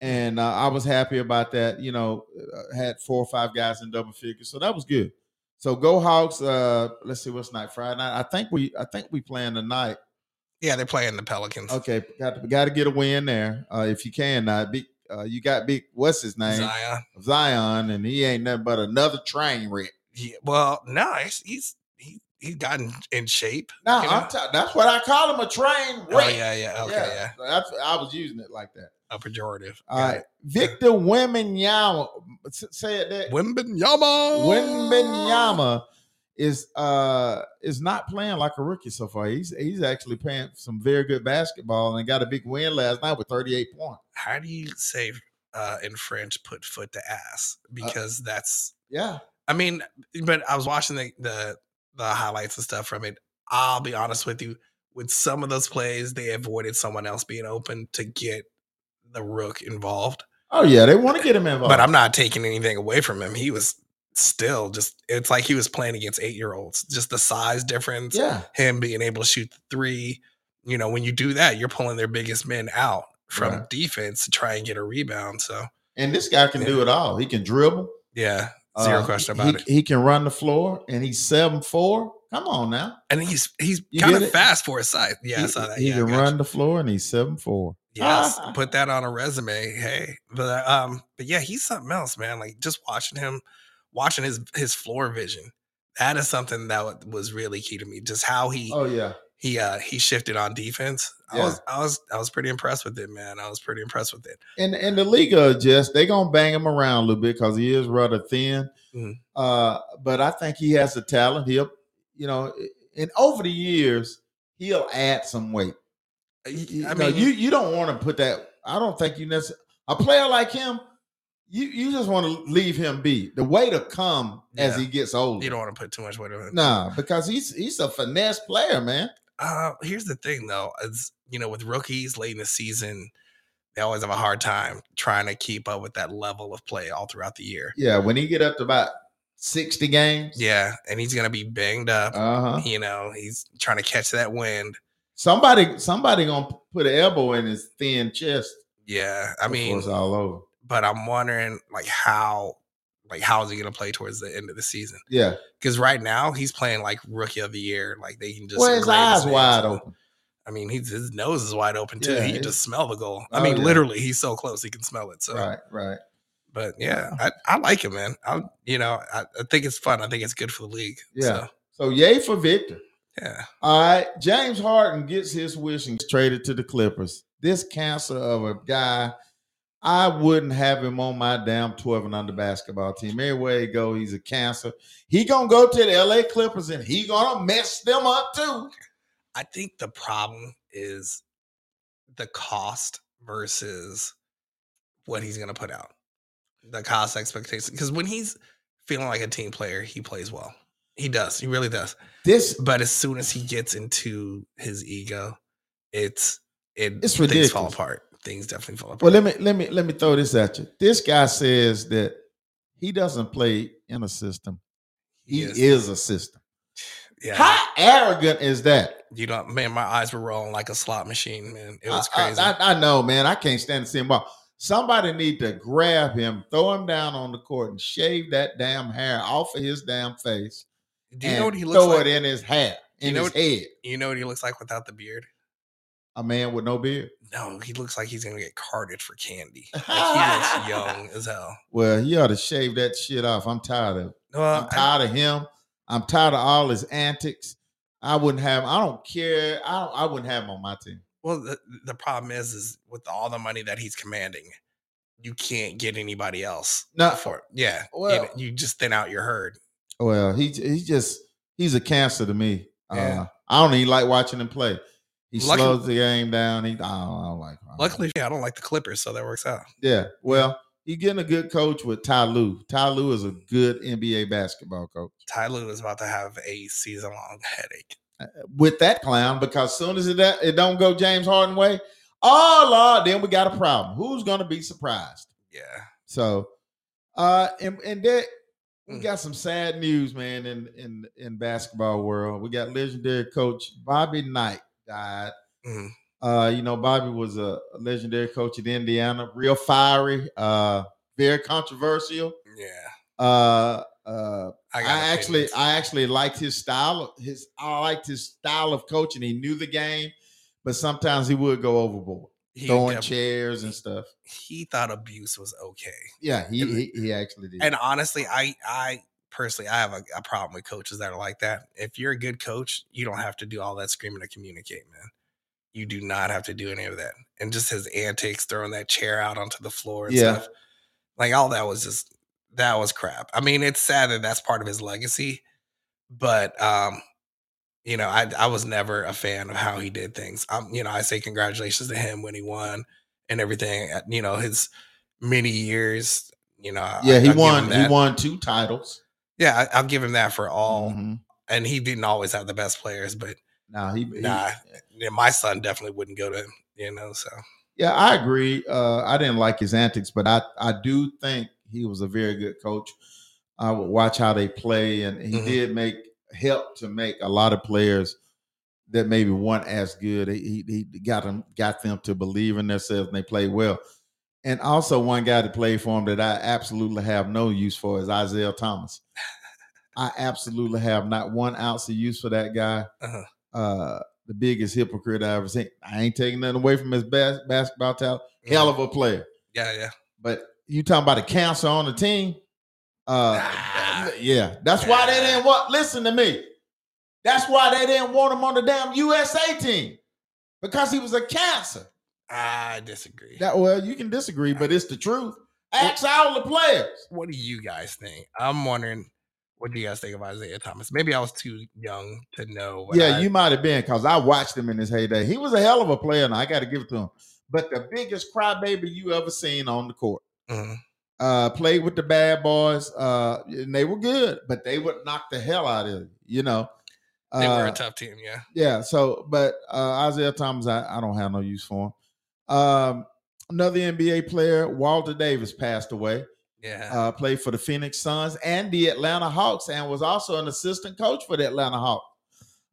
Speaker 1: and uh, I was happy about that. You know, uh, had four or five guys in double figures, so that was good. So go Hawks. Uh, let's see what's night Friday night. I think we I think we playing tonight.
Speaker 2: yeah, they're playing the Pelicans.
Speaker 1: Okay, got to, got to get a win there uh, if you can. Now, big, uh, you got big. What's his name?
Speaker 2: Zion.
Speaker 1: Zion, and he ain't nothing but another train wreck.
Speaker 2: Yeah, well, no, he's he's he he's gotten in shape.
Speaker 1: No,
Speaker 2: you know?
Speaker 1: I'm ta- that's what I call him a train wreck.
Speaker 2: Oh yeah, yeah, okay, yeah,
Speaker 1: so that's I was using it like that.
Speaker 2: a pejorative.
Speaker 1: All
Speaker 2: Got
Speaker 1: right, Victor Wembanyama s- said that
Speaker 2: it. Wimbenyama.
Speaker 1: Wembanyama is uh is not playing like a rookie so far. He's he's actually playing some very good basketball and got a big win last night with 38 points.
Speaker 2: How do you say uh, in French "put foot to ass"? Because that's
Speaker 1: Yeah,
Speaker 2: I mean, but I was watching the, the the highlights and stuff from it. I'll be honest with you. With some of those plays, they avoided someone else being open to get the rook involved.
Speaker 1: Oh yeah, they want to get him involved.
Speaker 2: But I'm not taking anything away from him. He was still just. It's like he was playing against eight year olds. Just the size difference.
Speaker 1: yeah,
Speaker 2: Him being able to shoot three. You know, when you do that, you're pulling their biggest men out from
Speaker 1: Right.
Speaker 2: defense to try and get a rebound. So
Speaker 1: and this guy can do it all. He can dribble.
Speaker 2: yeah, zero
Speaker 1: Uh,
Speaker 2: question
Speaker 1: he,
Speaker 2: about it.
Speaker 1: He can run the floor, and he's seven four. Come on now.
Speaker 2: and he's he's
Speaker 1: You
Speaker 2: kind of
Speaker 1: it?
Speaker 2: fast for his size. Yeah, I saw that.
Speaker 1: he
Speaker 2: yeah,
Speaker 1: can
Speaker 2: got you.
Speaker 1: run the floor, and he's seven four.
Speaker 2: Yes, put that on a resume. Hey, but um, but yeah, he's something else, man. Like just watching him, watching his his floor vision. That is something that was really key to me. Just how he
Speaker 1: Oh yeah,
Speaker 2: he uh he shifted on defense. I was I was I was pretty impressed with it, man. I was pretty impressed with it.
Speaker 1: and and the league adjust. They're gonna bang him around a little bit because he is rather thin.
Speaker 2: Mhm.
Speaker 1: Uh, but I think he has the talent. He'll, you know, and over the years he'll add some weight. You,
Speaker 2: I
Speaker 1: know,
Speaker 2: mean,
Speaker 1: you you don't want to put that. I don't think you necessarily a player like him. You you just want to leave him be. The way to come as he gets older.
Speaker 2: you don't want to put too much weight on it.
Speaker 1: Nah, because he's he's a finesse player, man.
Speaker 2: Uh, here's the thing, though, is you know, with rookies late in the season, they always have a hard time trying to keep up with that level of play all throughout the year.
Speaker 1: Yeah, when he get up to about sixty games.
Speaker 2: Yeah, and he's gonna be banged up.
Speaker 1: Uh huh.
Speaker 2: You know, he's trying to catch that wind.
Speaker 1: Somebody somebody gonna put an elbow in his thin chest.
Speaker 2: Yeah, I mean,
Speaker 1: it's all over.
Speaker 2: but I'm wondering like how Like, how is he going to play towards the end of the season?
Speaker 1: Yeah.
Speaker 2: Because right now he's playing like rookie of the year. Like they can just
Speaker 1: Well, his eyes
Speaker 2: name
Speaker 1: wide open.
Speaker 2: I mean, he's, his nose is wide open too.
Speaker 1: Yeah,
Speaker 2: he can just smell the goal. I
Speaker 1: Oh,
Speaker 2: mean,
Speaker 1: yeah.
Speaker 2: literally, he's so close he can smell it. So,
Speaker 1: Right, right.
Speaker 2: but yeah, I, I like him, man. I, you know, I, I think it's fun. I think it's good for the league.
Speaker 1: Yeah.
Speaker 2: So,
Speaker 1: So yay for Victor.
Speaker 2: yeah.
Speaker 1: All right. James Harden gets his wish and gets traded to the Clippers. This cancer of a guy, I wouldn't have him on my damn 12 and under basketball team. Everywhere he go, he's a cancer. He gonna go to the LA Clippers and he gonna mess them up too.
Speaker 2: I think the problem is the cost versus what he's going to put out. The cost expectation. Because when he's feeling like a team player, he plays well. He does. He really does.
Speaker 1: This
Speaker 2: But as soon as he gets into his ego, it's it
Speaker 1: It's
Speaker 2: things fall
Speaker 1: ridiculous.
Speaker 2: apart. Things definitely fall apart.
Speaker 1: well, let me let me let me throw this at you. This guy says that he doesn't play in a system. He is, a system.
Speaker 2: Yeah.
Speaker 1: How arrogant is that?
Speaker 2: You know, man, my eyes were rolling like a slot machine, man. It was
Speaker 1: I- I-
Speaker 2: crazy.
Speaker 1: I, I know, man. I can't stand to see him ball. Somebody need to grab him, throw him down on the court, and shave that damn hair off of his damn face.
Speaker 2: Do you know what he looks
Speaker 1: throw
Speaker 2: like?
Speaker 1: Throw it in his hair, in
Speaker 2: You know
Speaker 1: his
Speaker 2: what-
Speaker 1: head.
Speaker 2: You know what he looks like without the beard?
Speaker 1: A man with no beard.
Speaker 2: No, he looks like he's gonna get carded for candy. Like he looks young as hell.
Speaker 1: Well, he ought to shave that shit off. I'm tired of.
Speaker 2: Well,
Speaker 1: I'm
Speaker 2: I-
Speaker 1: tired of him. I'm tired of all his antics. I wouldn't have. I don't care. I don't, I wouldn't have him on my team.
Speaker 2: well, the, the problem is, is with all the money that he's commanding, you can't get anybody else
Speaker 1: Not
Speaker 2: for it. Yeah, you
Speaker 1: Well-
Speaker 2: know, you, just thin out your herd.
Speaker 1: Well, he he just he's a cancer to me.
Speaker 2: Yeah.
Speaker 1: Uh, I don't even like watching him play. He
Speaker 2: Luckily-
Speaker 1: slows the game down. He I don't, I don't like. I don't
Speaker 2: Luckily, yeah, I don't like the Clippers, so that works out.
Speaker 1: Yeah. Well, he getting a good coach with Ty Lue. Ty Lue is a good NBA basketball coach.
Speaker 2: Ty Lue is about to have a season long headache.
Speaker 1: With that clown, because soon as it, it don't go James Harden way, oh Lord, then we got a problem. Who's gonna be surprised?
Speaker 2: Yeah,
Speaker 1: So uh and, and that we
Speaker 2: Mm.
Speaker 1: got some sad news, man, in in in basketball world. We got legendary coach Bobby Knight died.
Speaker 2: Mhm.
Speaker 1: Uh, you know, Bobby was a legendary coach at Indiana, real fiery, uh, very controversial.
Speaker 2: yeah.
Speaker 1: Uh, uh,
Speaker 2: I,
Speaker 1: I, actually,
Speaker 2: opinions.
Speaker 1: I actually liked his style. His, I liked his style of coaching. He knew the game, but sometimes he would go overboard,
Speaker 2: He
Speaker 1: throwing chairs and stuff.
Speaker 2: He thought abuse was okay.
Speaker 1: Yeah, he
Speaker 2: And-
Speaker 1: he, he actually did.
Speaker 2: And honestly, I I personally I have a, a problem with coaches that are like that. If you're a good coach, you don't have to do all that screaming to communicate, man. You do not have to do any of that. And just his antics, throwing that chair out onto the floor and
Speaker 1: Yeah.
Speaker 2: stuff, like all that was just that was crap. I mean, it's sad that that's part of his legacy, but um, you know, I I was never a fan of how he did things. Um, you know, I say congratulations to him when he won and everything. uh, You know, his many years. You know, I-
Speaker 1: yeah, he
Speaker 2: I'll
Speaker 1: won. He won two titles.
Speaker 2: Yeah, I, I'll give him that for all.
Speaker 1: Mhm.
Speaker 2: And he didn't always have the best players, but
Speaker 1: Now he, he-
Speaker 2: Nah. yeah, my son definitely wouldn't go to him. You know, so
Speaker 1: Yeah, I agree. Uh, I didn't like his antics, but I, I do think he was a very good coach. I would watch how they play, and he
Speaker 2: Mhm.
Speaker 1: did make help to make a lot of players that maybe weren't as good. He, he he got them got them to believe in themselves, and they played well. And also, one guy that played for him that I absolutely have no use for is Isiah Thomas. I absolutely have not one ounce of use for that guy.
Speaker 2: Uh-huh.
Speaker 1: Uh, the biggest hypocrite I ever seen. I ain't taking nothing away from his bas- basketball talent. Hell of a player.
Speaker 2: yeah, yeah.
Speaker 1: But you talking about a cancer on the team? Uh,
Speaker 2: Nah.
Speaker 1: yeah, that's why they didn't want. Listen to me. That's why they didn't want him on the damn USA team because he was a cancer.
Speaker 2: I disagree.
Speaker 1: That well, you can disagree, but it's the truth. Ask all the players.
Speaker 2: what do you guys think? I'm wondering what do you guys think of Isiah Thomas? Maybe I was too young to know.
Speaker 1: yeah,
Speaker 2: I-
Speaker 1: you might have been because I watched him in his heyday. He was a hell of a player, and I got to give it to him. But the biggest crybaby you ever seen on the court.
Speaker 2: Mhm.
Speaker 1: uh played with the bad boys uh and they were good but they would knock the hell out of you you know
Speaker 2: They were
Speaker 1: Uh,
Speaker 2: a tough team, yeah.
Speaker 1: yeah so but uh isiah thomas I, I don't have no use for him um another nba player walter davis passed away
Speaker 2: Yeah.
Speaker 1: uh played for the phoenix suns and the atlanta hawks and was also an assistant coach for the atlanta hawks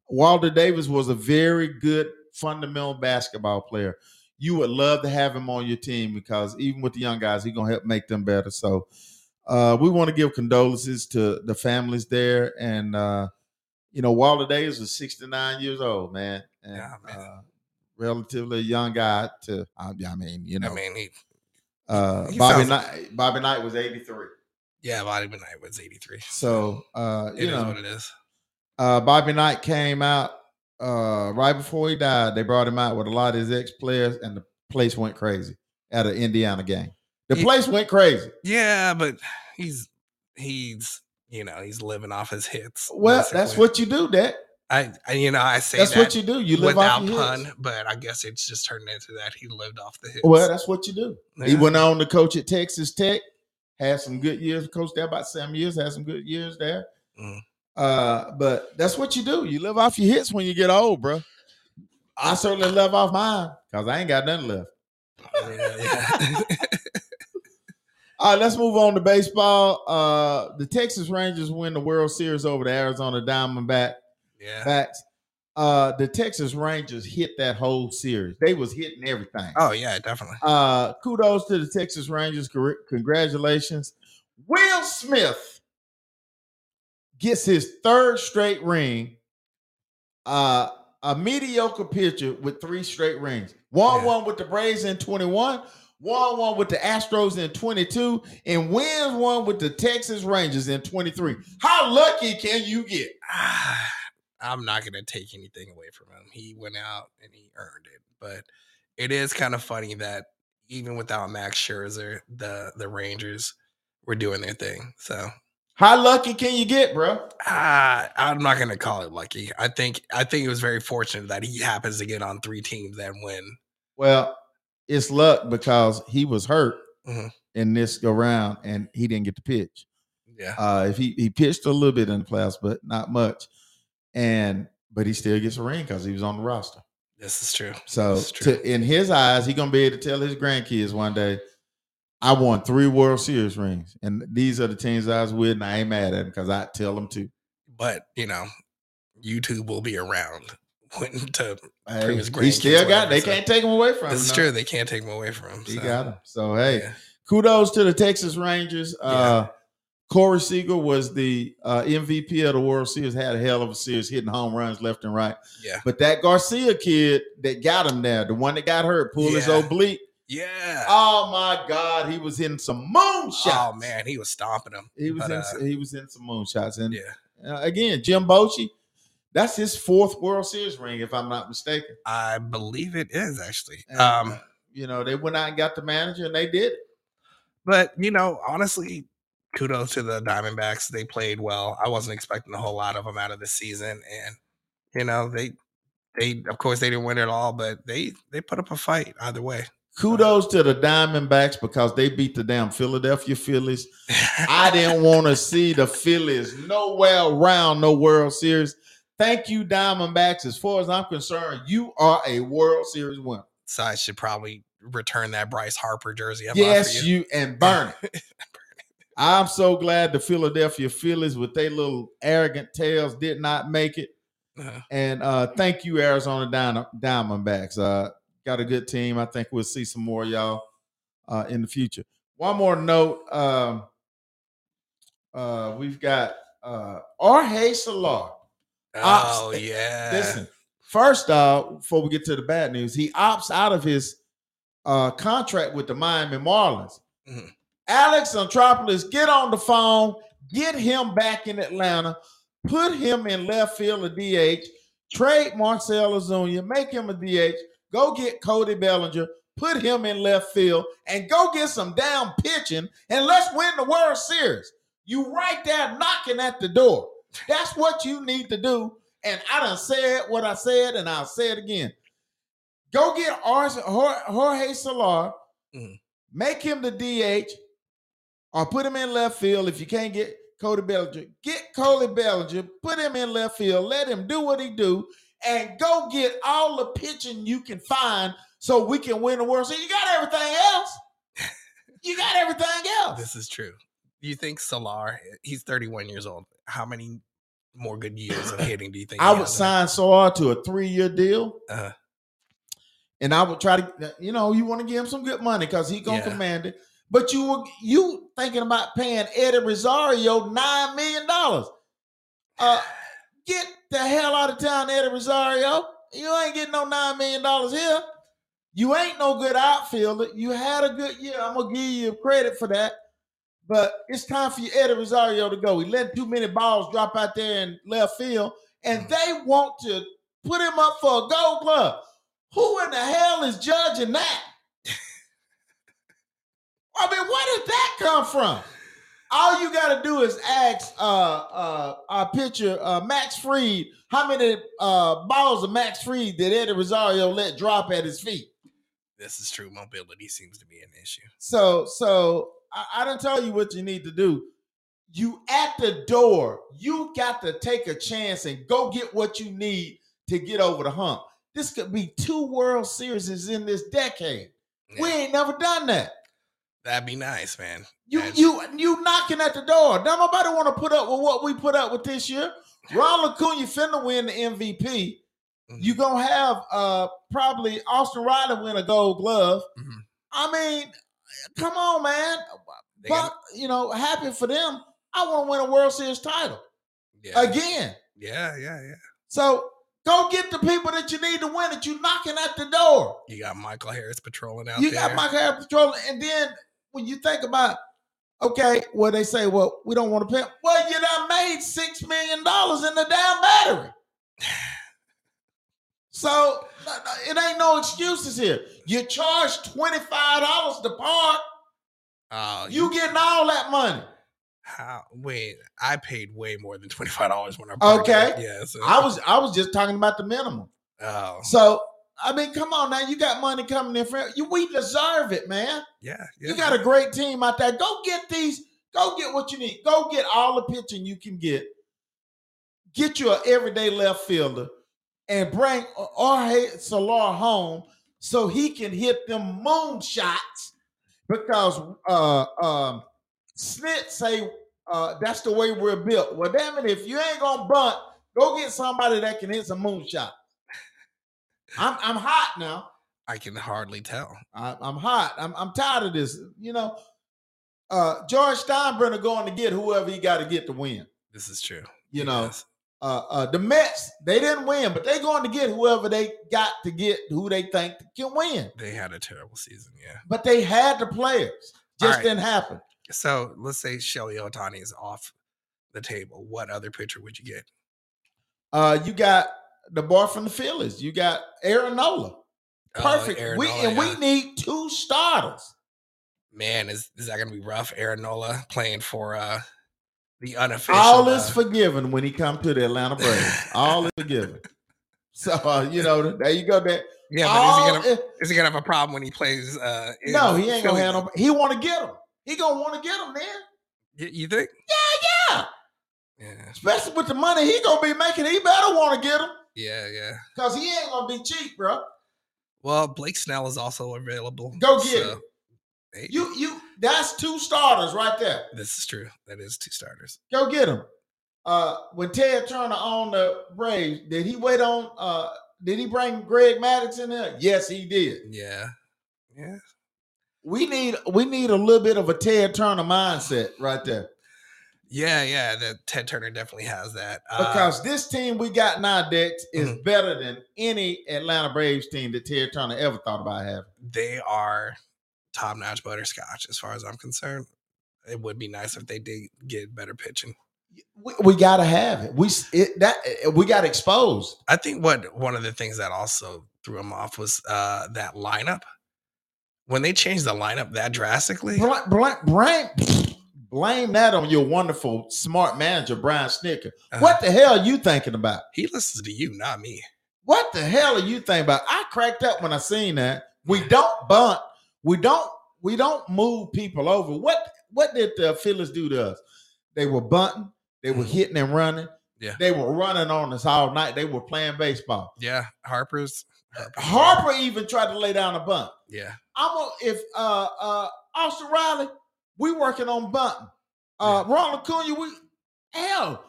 Speaker 1: walter davis was a very good fundamental basketball player you would love to have him on your team because even with the young guys, he's gonna help make them better. So uh, we want to give condolences to the families there. And, uh, you know, Walter Davis was 69 years old, man. And,
Speaker 2: Yeah, man.
Speaker 1: Relatively young guy to, I, I mean, you know,
Speaker 2: I mean, he,
Speaker 1: uh,
Speaker 2: he
Speaker 1: Bobby,
Speaker 2: sounds-
Speaker 1: Knight, Bobby Knight was 83.
Speaker 2: yeah, Bobby Knight was 83.
Speaker 1: So, uh,
Speaker 2: It
Speaker 1: you
Speaker 2: is
Speaker 1: know,
Speaker 2: what it is.
Speaker 1: uh, Bobby Knight came out uh, right before he died. They brought him out with a lot of his ex players, and the place went crazy at an Indiana game. The
Speaker 2: Yeah.
Speaker 1: place went crazy.
Speaker 2: Yeah, but he's he's you know he's living off his hits.
Speaker 1: Well, that's what you do. That
Speaker 2: I, I you know I say
Speaker 1: that's
Speaker 2: that
Speaker 1: what you do. You live
Speaker 2: without
Speaker 1: off
Speaker 2: pun,
Speaker 1: hits.
Speaker 2: but I guess it's just turned into that he lived off the hits.
Speaker 1: Well, that's what you do. He went on to coach at Texas Tech. Had some good years. Coached there about seven years. Had some good years there.
Speaker 2: Mm.
Speaker 1: Uh, but that's what you do. You live off your hits when you get old, bro. I certainly live off mine because I ain't got nothing left.
Speaker 2: Yeah, yeah.
Speaker 1: All right, let's move on to baseball. Uh, the Texas Rangers win the World Series over the Arizona Diamondback.
Speaker 2: Yeah.
Speaker 1: Backs. Uh, the Texas Rangers hit that whole series. They was hitting everything.
Speaker 2: Oh yeah, definitely.
Speaker 1: Uh, kudos to the Texas Rangers. Congratulations. Will Smith gets his third straight ring. Uh, a mediocre pitcher with three straight rings. One
Speaker 2: Yeah.
Speaker 1: one with the Braves in 21, one one with the Astros in 22, and wins one with the Texas Rangers in 23. How lucky can you get?
Speaker 2: I'm not gonna take anything away from him. He went out and he earned it. But it is kind of funny that even without Max Scherzer, the the Rangers were doing their thing. So
Speaker 1: How lucky can you get, bro?
Speaker 2: ah, I'm not gonna call it lucky. I think I think it was very fortunate that he happens to get on three teams that win.
Speaker 1: Well, it's luck because he was hurt
Speaker 2: Mhm.
Speaker 1: in this go round and he didn't get to pitch.
Speaker 2: Yeah.
Speaker 1: Uh, if he he pitched a little bit in the playoffs, but not much, and but he still gets a ring because he was on the roster.
Speaker 2: This is true.
Speaker 1: So
Speaker 2: is true.
Speaker 1: to, in his eyes, he gonna be able to tell his grandkids one day, "I won three World Series rings, and these are the teams I was with, and I ain't mad at him because I tell them to."
Speaker 2: but you know, YouTube will be around when to
Speaker 1: Hey,
Speaker 2: his
Speaker 1: he still got.
Speaker 2: whatever,
Speaker 1: They
Speaker 2: so-
Speaker 1: can't take him away from
Speaker 2: this
Speaker 1: him.
Speaker 2: is
Speaker 1: no.
Speaker 2: true. They can't take him away from him.
Speaker 1: He
Speaker 2: so,
Speaker 1: got him. So hey,
Speaker 2: yeah.
Speaker 1: kudos to the Texas Rangers.
Speaker 2: Yeah.
Speaker 1: Uh, Corey Seager was the uh, MVP of the World Series. Had a hell of a series, hitting home runs left and right.
Speaker 2: Yeah.
Speaker 1: But that Garcia kid that got him there, the one that got hurt, pulled his oblique.
Speaker 2: Yeah.
Speaker 1: Oh my God, he was hitting some moonshots.
Speaker 2: Oh man, he was stomping him.
Speaker 1: he was
Speaker 2: But,
Speaker 1: in,
Speaker 2: uh,
Speaker 1: he was in some moonshots. And
Speaker 2: yeah,
Speaker 1: uh, again, Jim Bochy, that's his fourth World Series ring, if I'm not mistaken.
Speaker 2: I believe it is actually.
Speaker 1: And,
Speaker 2: um,
Speaker 1: uh, you know, they went out and got the manager, and they did it.
Speaker 2: but you know, honestly, kudos to the Diamondbacks. They played well. I wasn't expecting a whole lot of them out of the season, and you know, they they of course they didn't win it all, but they they put up a fight either way.
Speaker 1: Kudos to the Diamondbacks because they beat the damn Philadelphia Phillies. I didn't want to see the Phillies nowhere around no World Series. Thank you, Diamondbacks. As far as I'm concerned, you are a World Series winner.
Speaker 2: so I should probably return that Bryce Harper jersey. I bought for
Speaker 1: Yes, you and burn it. I'm so glad the Philadelphia Phillies, with their little arrogant tails, did not make it.
Speaker 2: Uh,
Speaker 1: And uh, thank you, Arizona Diamond- Diamondbacks. Uh, got a good team. I think we'll see some more of y'all uh, in the future. One more note. Um, uh, we've got uh, Jorge Soler. Ops-
Speaker 2: oh yeah.
Speaker 1: Listen, first off, before we get to the bad news, he opts out of his uh, contract with the Miami Marlins.
Speaker 2: Mhm.
Speaker 1: Alex Anthopoulos, get on the phone, get him back in Atlanta, put him in left field or DH, trade Marcell Ozuna, make him a DH, go get Cody Bellinger, put him in left field, and go get some damn pitching, and let's win the World Series. You right there knocking at the door. That's what you need to do. And I done said what I said, and I'll say it again. Go get Jorge Soler,
Speaker 2: Mhm.
Speaker 1: make him the DH, or put him in left field if you can't get Cody Bellinger. Get Cody Bellinger, put him in left field, let him do what he do, and go get all the pitching you can find so we can win the World Series. You got everything else. You got everything else.
Speaker 2: This is true. You think Soler? He's 31 years old. How many more good years of hitting do you think?
Speaker 1: I would sign Soler to a three-year deal.
Speaker 2: him? Uh,
Speaker 1: and I would try to, you know, you want to give him some good money because he gonna
Speaker 2: Yeah.
Speaker 1: command it. But you were you thinking about paying Eddie Rosario nine million dollars. Uh get the hell out of town, Eddie Rosario. You ain't getting no nine million dollars here. You ain't no good outfielder. You had a good year. I'm gonna give you credit for that. But it's time for you, Eddie Rosario, to go. He let too many balls drop out there in left field, and they want to put him up for a gold glove. Who in the hell is judging that? I mean, where did that come from? All you got to do is ask uh, uh, our pitcher, uh, Max Fried, how many uh, balls of Max Fried did Eddie Rosario let drop at his feet?
Speaker 2: This is true. Mobility seems to be an issue.
Speaker 1: So, so I, I didn't tell you what you need to do. You at the door, you got to take a chance and go get what you need to get over the hump. This could be two World Series in this decade. We ain't never done that.
Speaker 2: That'd be nice, man.
Speaker 1: You you you knocking at the door. Don't nobody want to put up with what we put up with this year. Ron Acuna finna win the MVP.
Speaker 2: Mhm.
Speaker 1: You gonna have uh probably Austin Riley win a Gold Glove.
Speaker 2: Mhm.
Speaker 1: I mean, come on, man. But you know, happy for them. I want to win a World Series title
Speaker 2: yeah,
Speaker 1: again.
Speaker 2: yeah, yeah, yeah.
Speaker 1: So go get the people that you need to win that You knocking at the door.
Speaker 2: You got Michael Harris patrolling out
Speaker 1: You
Speaker 2: there.
Speaker 1: You got Michael Harris patrolling, and then when you think about, okay, well they say, well, we don't want to pay. Well, you done made six million dollars in the damn battery. So it ain't no excuses here. You charge twenty five dollars to park.
Speaker 2: Oh,
Speaker 1: You getting all that money.
Speaker 2: how? Wait, I paid way more than twenty five dollars when I.
Speaker 1: Okay.
Speaker 2: there. Yeah. So,
Speaker 1: I was I was just talking about the minimum.
Speaker 2: Oh,
Speaker 1: So I mean, come on now, you got money coming in for you. We deserve it, man.
Speaker 2: yeah, yeah.
Speaker 1: You got a great team out there. Go get these. Go get what you need. Go get all the pitching you can get. Get you an everyday left fielder and bring Jorge Soler home so he can hit them moon shots because uh um Snit say uh that's the way we're built. Well, damn it, if you ain't gonna bunt, go get somebody that can hit some moon shot. I'm I'm hot now.
Speaker 2: I can hardly tell.
Speaker 1: I, I'm hot. I'm I'm tired of this. You know, uh, George Steinbrenner going to get whoever he got to get to win.
Speaker 2: This is true.
Speaker 1: You know, uh, uh, the Mets they didn't win, but they going to get whoever they got to get who they think can win.
Speaker 2: they had a terrible season. Yeah.
Speaker 1: But they had the players. Just
Speaker 2: right.
Speaker 1: didn't happen.
Speaker 2: So let's say Shelly Otani is off the table. What other pitcher would you get?
Speaker 1: Uh, you got the boy from the Phillies. You got Aaron Nola.
Speaker 2: Oh,
Speaker 1: Perfect.
Speaker 2: Aaron
Speaker 1: we
Speaker 2: Nola,
Speaker 1: and
Speaker 2: yeah.
Speaker 1: we need two starters.
Speaker 2: Man, is is that gonna be rough? Aaron Nola playing for uh the unofficial.
Speaker 1: All is
Speaker 2: uh,
Speaker 1: forgiven when he come to the Atlanta Braves. All is forgiven. So uh, you know, there you go. There.
Speaker 2: yeah, but is he gonna
Speaker 1: is-
Speaker 2: he gonna have a problem when he plays? uh
Speaker 1: No, he ain't gonna
Speaker 2: Philly,
Speaker 1: have
Speaker 2: though?
Speaker 1: no. He want to get him. He gonna want to get him, man.
Speaker 2: You, you think?
Speaker 1: Yeah,
Speaker 2: Yeah,
Speaker 1: especially with the money he gonna be making. He better want to get him
Speaker 2: yeah, yeah.
Speaker 1: because he ain't gonna be cheap, bro.
Speaker 2: Well, Blake Snell is also available.
Speaker 1: Go get him.
Speaker 2: hey,
Speaker 1: You, you. That's two starters right there.
Speaker 2: This is true. That is two starters.
Speaker 1: Go get him. Uh, when Ted Turner on the Braves, did he wait on? Uh, did he bring Greg Maddux in there? Yes, he did.
Speaker 2: Yeah, yeah.
Speaker 1: We need we need a little bit of a Ted Turner mindset right there.
Speaker 2: Yeah, yeah, that Ted Turner definitely has that. Uh,
Speaker 1: Because this team we got now, Dex, is
Speaker 2: Mhm.
Speaker 1: better than any Atlanta Braves team that Ted Turner ever thought about having.
Speaker 2: they are top notch butterscotch as far as I'm concerned. It would be nice if they did get better pitching.
Speaker 1: We, we gotta have it. We it, that we got exposed.
Speaker 2: I think what one of the things that also threw him off was uh that lineup. When they changed the lineup that drastically,
Speaker 1: blame, blame that on your wonderful, smart manager, Brian Snitker.
Speaker 2: uh,
Speaker 1: What the hell are you thinking about?
Speaker 2: he listens to you, not me.
Speaker 1: What the hell are you thinking about? I cracked up when I seen that. We don't bunt. We don't. We don't move people over. What What did the Phillies do to us? They were bunting. They were
Speaker 2: Mhm.
Speaker 1: hitting and running.
Speaker 2: Yeah.
Speaker 1: They were running on us all night. They were playing baseball.
Speaker 2: Yeah, Harper's Harper's-
Speaker 1: Harper even tried to lay down a bunt.
Speaker 2: Yeah,
Speaker 1: I'm gonna if uh uh Austin Riley, we working on bunting. Uh Ronald Acuna, we hell,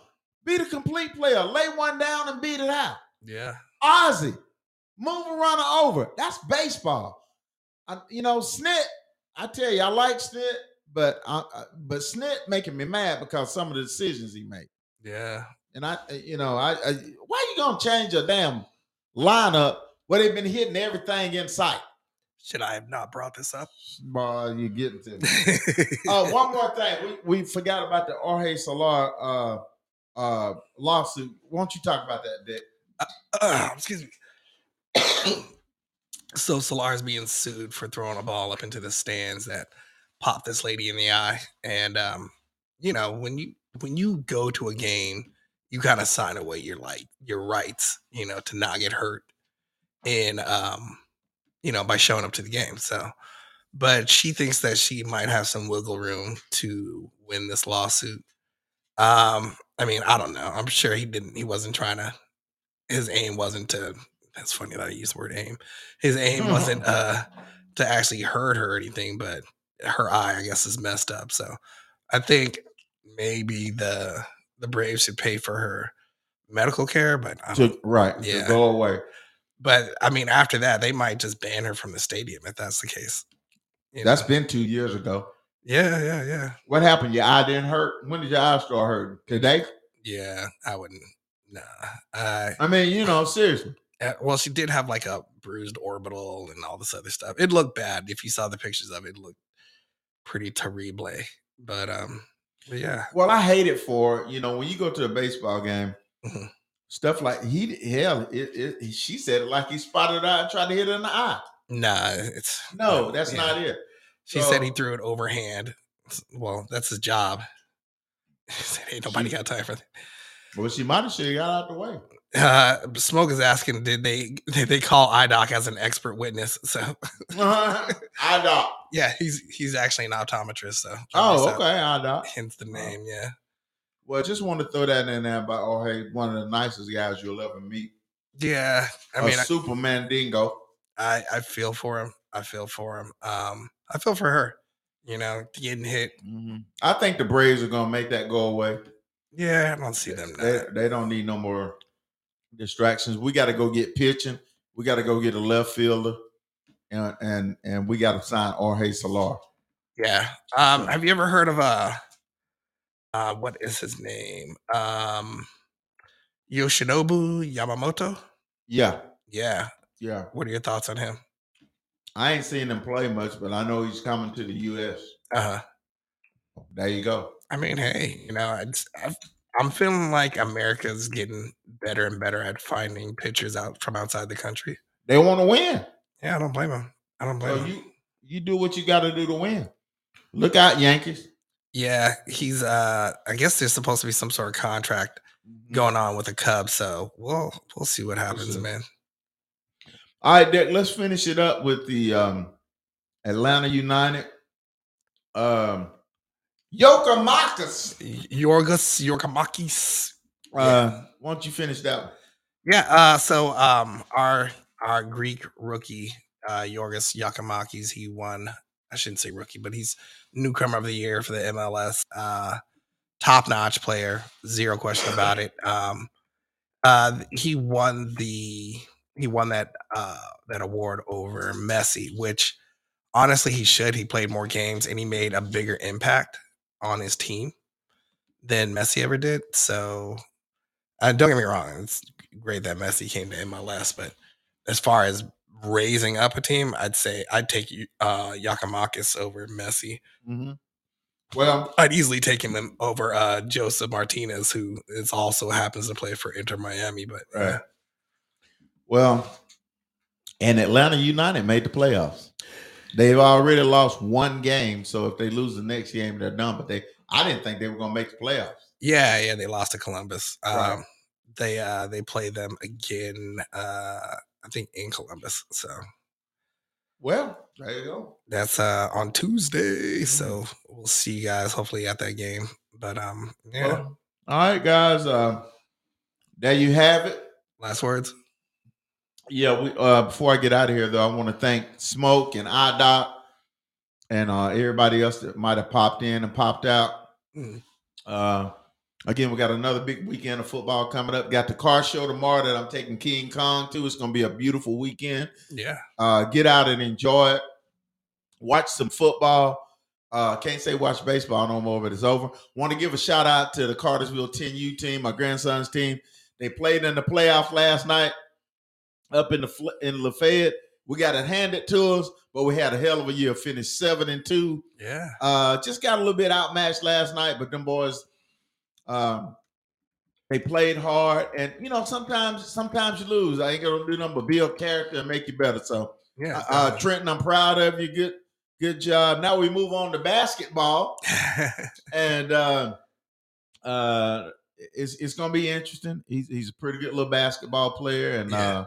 Speaker 1: be the complete player. Lay one down and beat it out.
Speaker 2: yeah.
Speaker 1: Ozzy, move a runner over. That's baseball. I, you know, Snit, I tell you, I like Snit, but I, I- but Snit making me mad because some of the decisions he made.
Speaker 2: Yeah.
Speaker 1: And I, you know, I, I why you gonna change your damn lineup where they've been hitting everything in sight?
Speaker 2: Should I have not brought this up?
Speaker 1: Boy, you're getting to me. Oh, one more thing. We, we forgot about the Jorge Soler uh uh lawsuit. Why don't you talk about that, Dick?
Speaker 2: Uh, excuse me. so Soler is being sued for throwing a ball up into the stands that popped this lady in the eye. And um, you know, when you when you go to a game, you kind of sign away your like your rights, you know, to not get hurt And um, you know, by showing up to the game. So but she thinks that she might have some wiggle room to win this lawsuit. Um, I mean, I don't know. I'm sure he didn't he wasn't trying to his aim wasn't to that's funny that I use the word aim. His aim wasn't uh to actually hurt her or anything, but her eye, I guess, is messed up. So I think maybe the the Braves should pay for her medical care, but I don't,
Speaker 1: To, right,
Speaker 2: Yeah.
Speaker 1: to go away.
Speaker 2: But I mean after that they might just ban her from the stadium if that's the case. You
Speaker 1: That's
Speaker 2: know?
Speaker 1: been two years ago.
Speaker 2: yeah, yeah, yeah.
Speaker 1: What happened? Your eye didn't hurt. When did your eye start hurting? Today?
Speaker 2: Yeah, I wouldn't nah. I,
Speaker 1: I mean, you know, seriously.
Speaker 2: Uh, well, she did have like a bruised orbital and all this other stuff. It looked bad if you saw the pictures of it. It looked pretty terrible. But um, but yeah,
Speaker 1: Well, I hate it for you know when you go to a baseball game,
Speaker 2: Mhm.
Speaker 1: Stuff like he hell. It, it, she said it like he spotted her and tried to hit her in the eye.
Speaker 2: nah, it's
Speaker 1: No, that's
Speaker 2: yeah.
Speaker 1: not it.
Speaker 2: She said he threw it overhand. Well, that's his job. Said, Ain't nobody
Speaker 1: She-
Speaker 2: got time for that.
Speaker 1: Well, she might have should have got out the way.
Speaker 2: Uh, Smoke is asking, did they did they call IDOC as an expert witness? So
Speaker 1: I don't.
Speaker 2: yeah, he's he's actually an optometrist. So
Speaker 1: Oh,
Speaker 2: so
Speaker 1: okay, I don't.
Speaker 2: Hence the name. Yeah.
Speaker 1: Well, I just want to throw that in there about oh hey, one of the nicest guys you'll ever meet.
Speaker 2: Yeah. I
Speaker 1: a
Speaker 2: mean, I-
Speaker 1: Superman dingo.
Speaker 2: I I feel for him. I feel for him. Um, I feel for her. You know, getting hit.
Speaker 1: I think the Braves are gonna make that go away.
Speaker 2: Yeah, I don't see them.
Speaker 1: They, they don't need no more distractions. We got to go get pitching. We got to go get a left fielder, and and and we got to sign Jorge Soler.
Speaker 2: Yeah. Um, have you ever heard of uh, uh, what is his name? Um, Yoshinobu Yamamoto.
Speaker 1: Yeah,
Speaker 2: Yeah.
Speaker 1: yeah.
Speaker 2: What are your thoughts on him?
Speaker 1: I ain't seen him play much, but I know he's coming to the U.S.
Speaker 2: Uh huh.
Speaker 1: There you go.
Speaker 2: I mean, hey, you know, I've, I'm feeling like America's getting better and better at finding pitchers out from outside the country.
Speaker 1: They want to win.
Speaker 2: Yeah, I don't blame them. I don't blame
Speaker 1: So
Speaker 2: him.
Speaker 1: you you do what you got to do to win. Look out, Yankees.
Speaker 2: Yeah, he's uh I guess there's supposed to be some sort of contract going on with the Cubs, so we'll we'll see what happens,
Speaker 1: see.
Speaker 2: man.
Speaker 1: All right, Dick, let's finish it up with the um, Atlanta United. Um, Yoka Marcus.
Speaker 2: Yorgos Yorgamakis.
Speaker 1: Uh, why don't you finish that one?
Speaker 2: Yeah, uh so um our our Greek rookie uh Yorgos Giakoumakis, he won I shouldn't say rookie, but he's newcomer of the year for the MLS. Uh top notch player, zero question about it. Um uh he won the he won that uh that award over Messi, which honestly he should. He played more games and he made a bigger impact on his team than Messi ever did. So uh, don't get me wrong, it's great that Messi came to MLS, but as far as raising up a team, I'd say I'd take uh Giakoumakis over Messi.
Speaker 1: Well,
Speaker 2: I'd easily take him over uh Josef Martinez, who is also happens to play for Inter Miami. But
Speaker 1: Right. well, and Atlanta United made the playoffs. They've already lost one game, so if they lose the next game, they're done. But they, I didn't think they were going to make the playoffs.
Speaker 2: yeah, yeah, they lost to Columbus. Um, They uh they play them again. Uh, I think in Columbus. So
Speaker 1: Well, there you go.
Speaker 2: that's uh on Tuesday.
Speaker 1: Mm-hmm.
Speaker 2: So we'll see you guys hopefully at that game. But um, yeah.
Speaker 1: Well, all right, guys. Uh, there you have it.
Speaker 2: Last words.
Speaker 1: Yeah, we uh before I get out of here though, I want to thank Smoke and IDOT and uh everybody else that might have popped in and popped out.
Speaker 2: Mhm.
Speaker 1: Uh again, we got another big weekend of football coming up. Got the car show tomorrow that I'm taking King Kong to. It's gonna be a beautiful weekend.
Speaker 2: Yeah.
Speaker 1: Uh get out and enjoy it. watch some football. Uh, can't say watch baseball no more, but it's over. Want to give a shout out to the Cartersville 10U team, my grandson's team. They played in the playoff last night up in the in Lafayette. We got it handed to us, but we had a hell of a year. Finished seven and two.
Speaker 2: Yeah.
Speaker 1: Uh, just got a little bit outmatched last night, but them boys, um, they played hard, and you know sometimes sometimes you lose. I ain't gonna do nothing but build character and make you better. So,
Speaker 2: Yeah.
Speaker 1: uh, Trenton, I'm proud of you. Good good job. Now we move on to basketball, and uh, uh, it's it's gonna be interesting. He's he's a pretty good little basketball player, and
Speaker 2: Yeah.
Speaker 1: uh,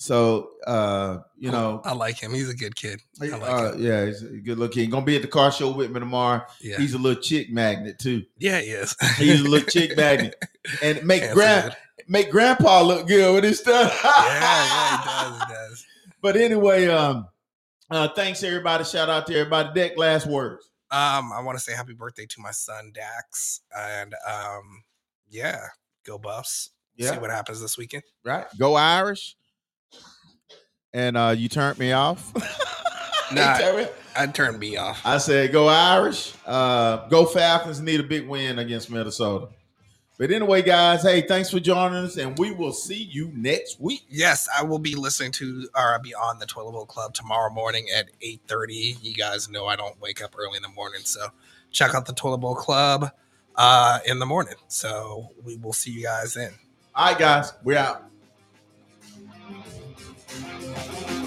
Speaker 1: so uh, you know.
Speaker 2: I like him. He's a good kid. I like
Speaker 1: uh,
Speaker 2: him.
Speaker 1: yeah, he's a good looking. Gonna be at the car show with me tomorrow.
Speaker 2: Yeah.
Speaker 1: He's a little chick magnet too.
Speaker 2: yeah, he is.
Speaker 1: He's a little chick magnet, and make grand make grandpa look good with his stuff.
Speaker 2: Yeah, yeah, he does. He does.
Speaker 1: But anyway, um, uh, thanks everybody. Shout out to everybody. Deck last words.
Speaker 2: Um, I want to say happy birthday to my son Dax, and um, yeah, go Buffs.
Speaker 1: Yeah.
Speaker 2: See what happens this weekend.
Speaker 1: Right, go Irish. And uh, you turned me off.
Speaker 2: Nah.
Speaker 1: Hey,
Speaker 2: I turned me off.
Speaker 1: I said go Irish. Uh, go Falcons. Need a big win against Minnesota. But anyway, guys, hey, thanks for joining us, and we will see you next week.
Speaker 2: Yes, I will be listening to or I'll be on the Toilet Bowl Club tomorrow morning at 8:30. You guys know I don't wake up early in the morning, so check out the Toilet Bowl Club uh in the morning. So we will see you guys then.
Speaker 1: All right, guys, we're out. Thank you.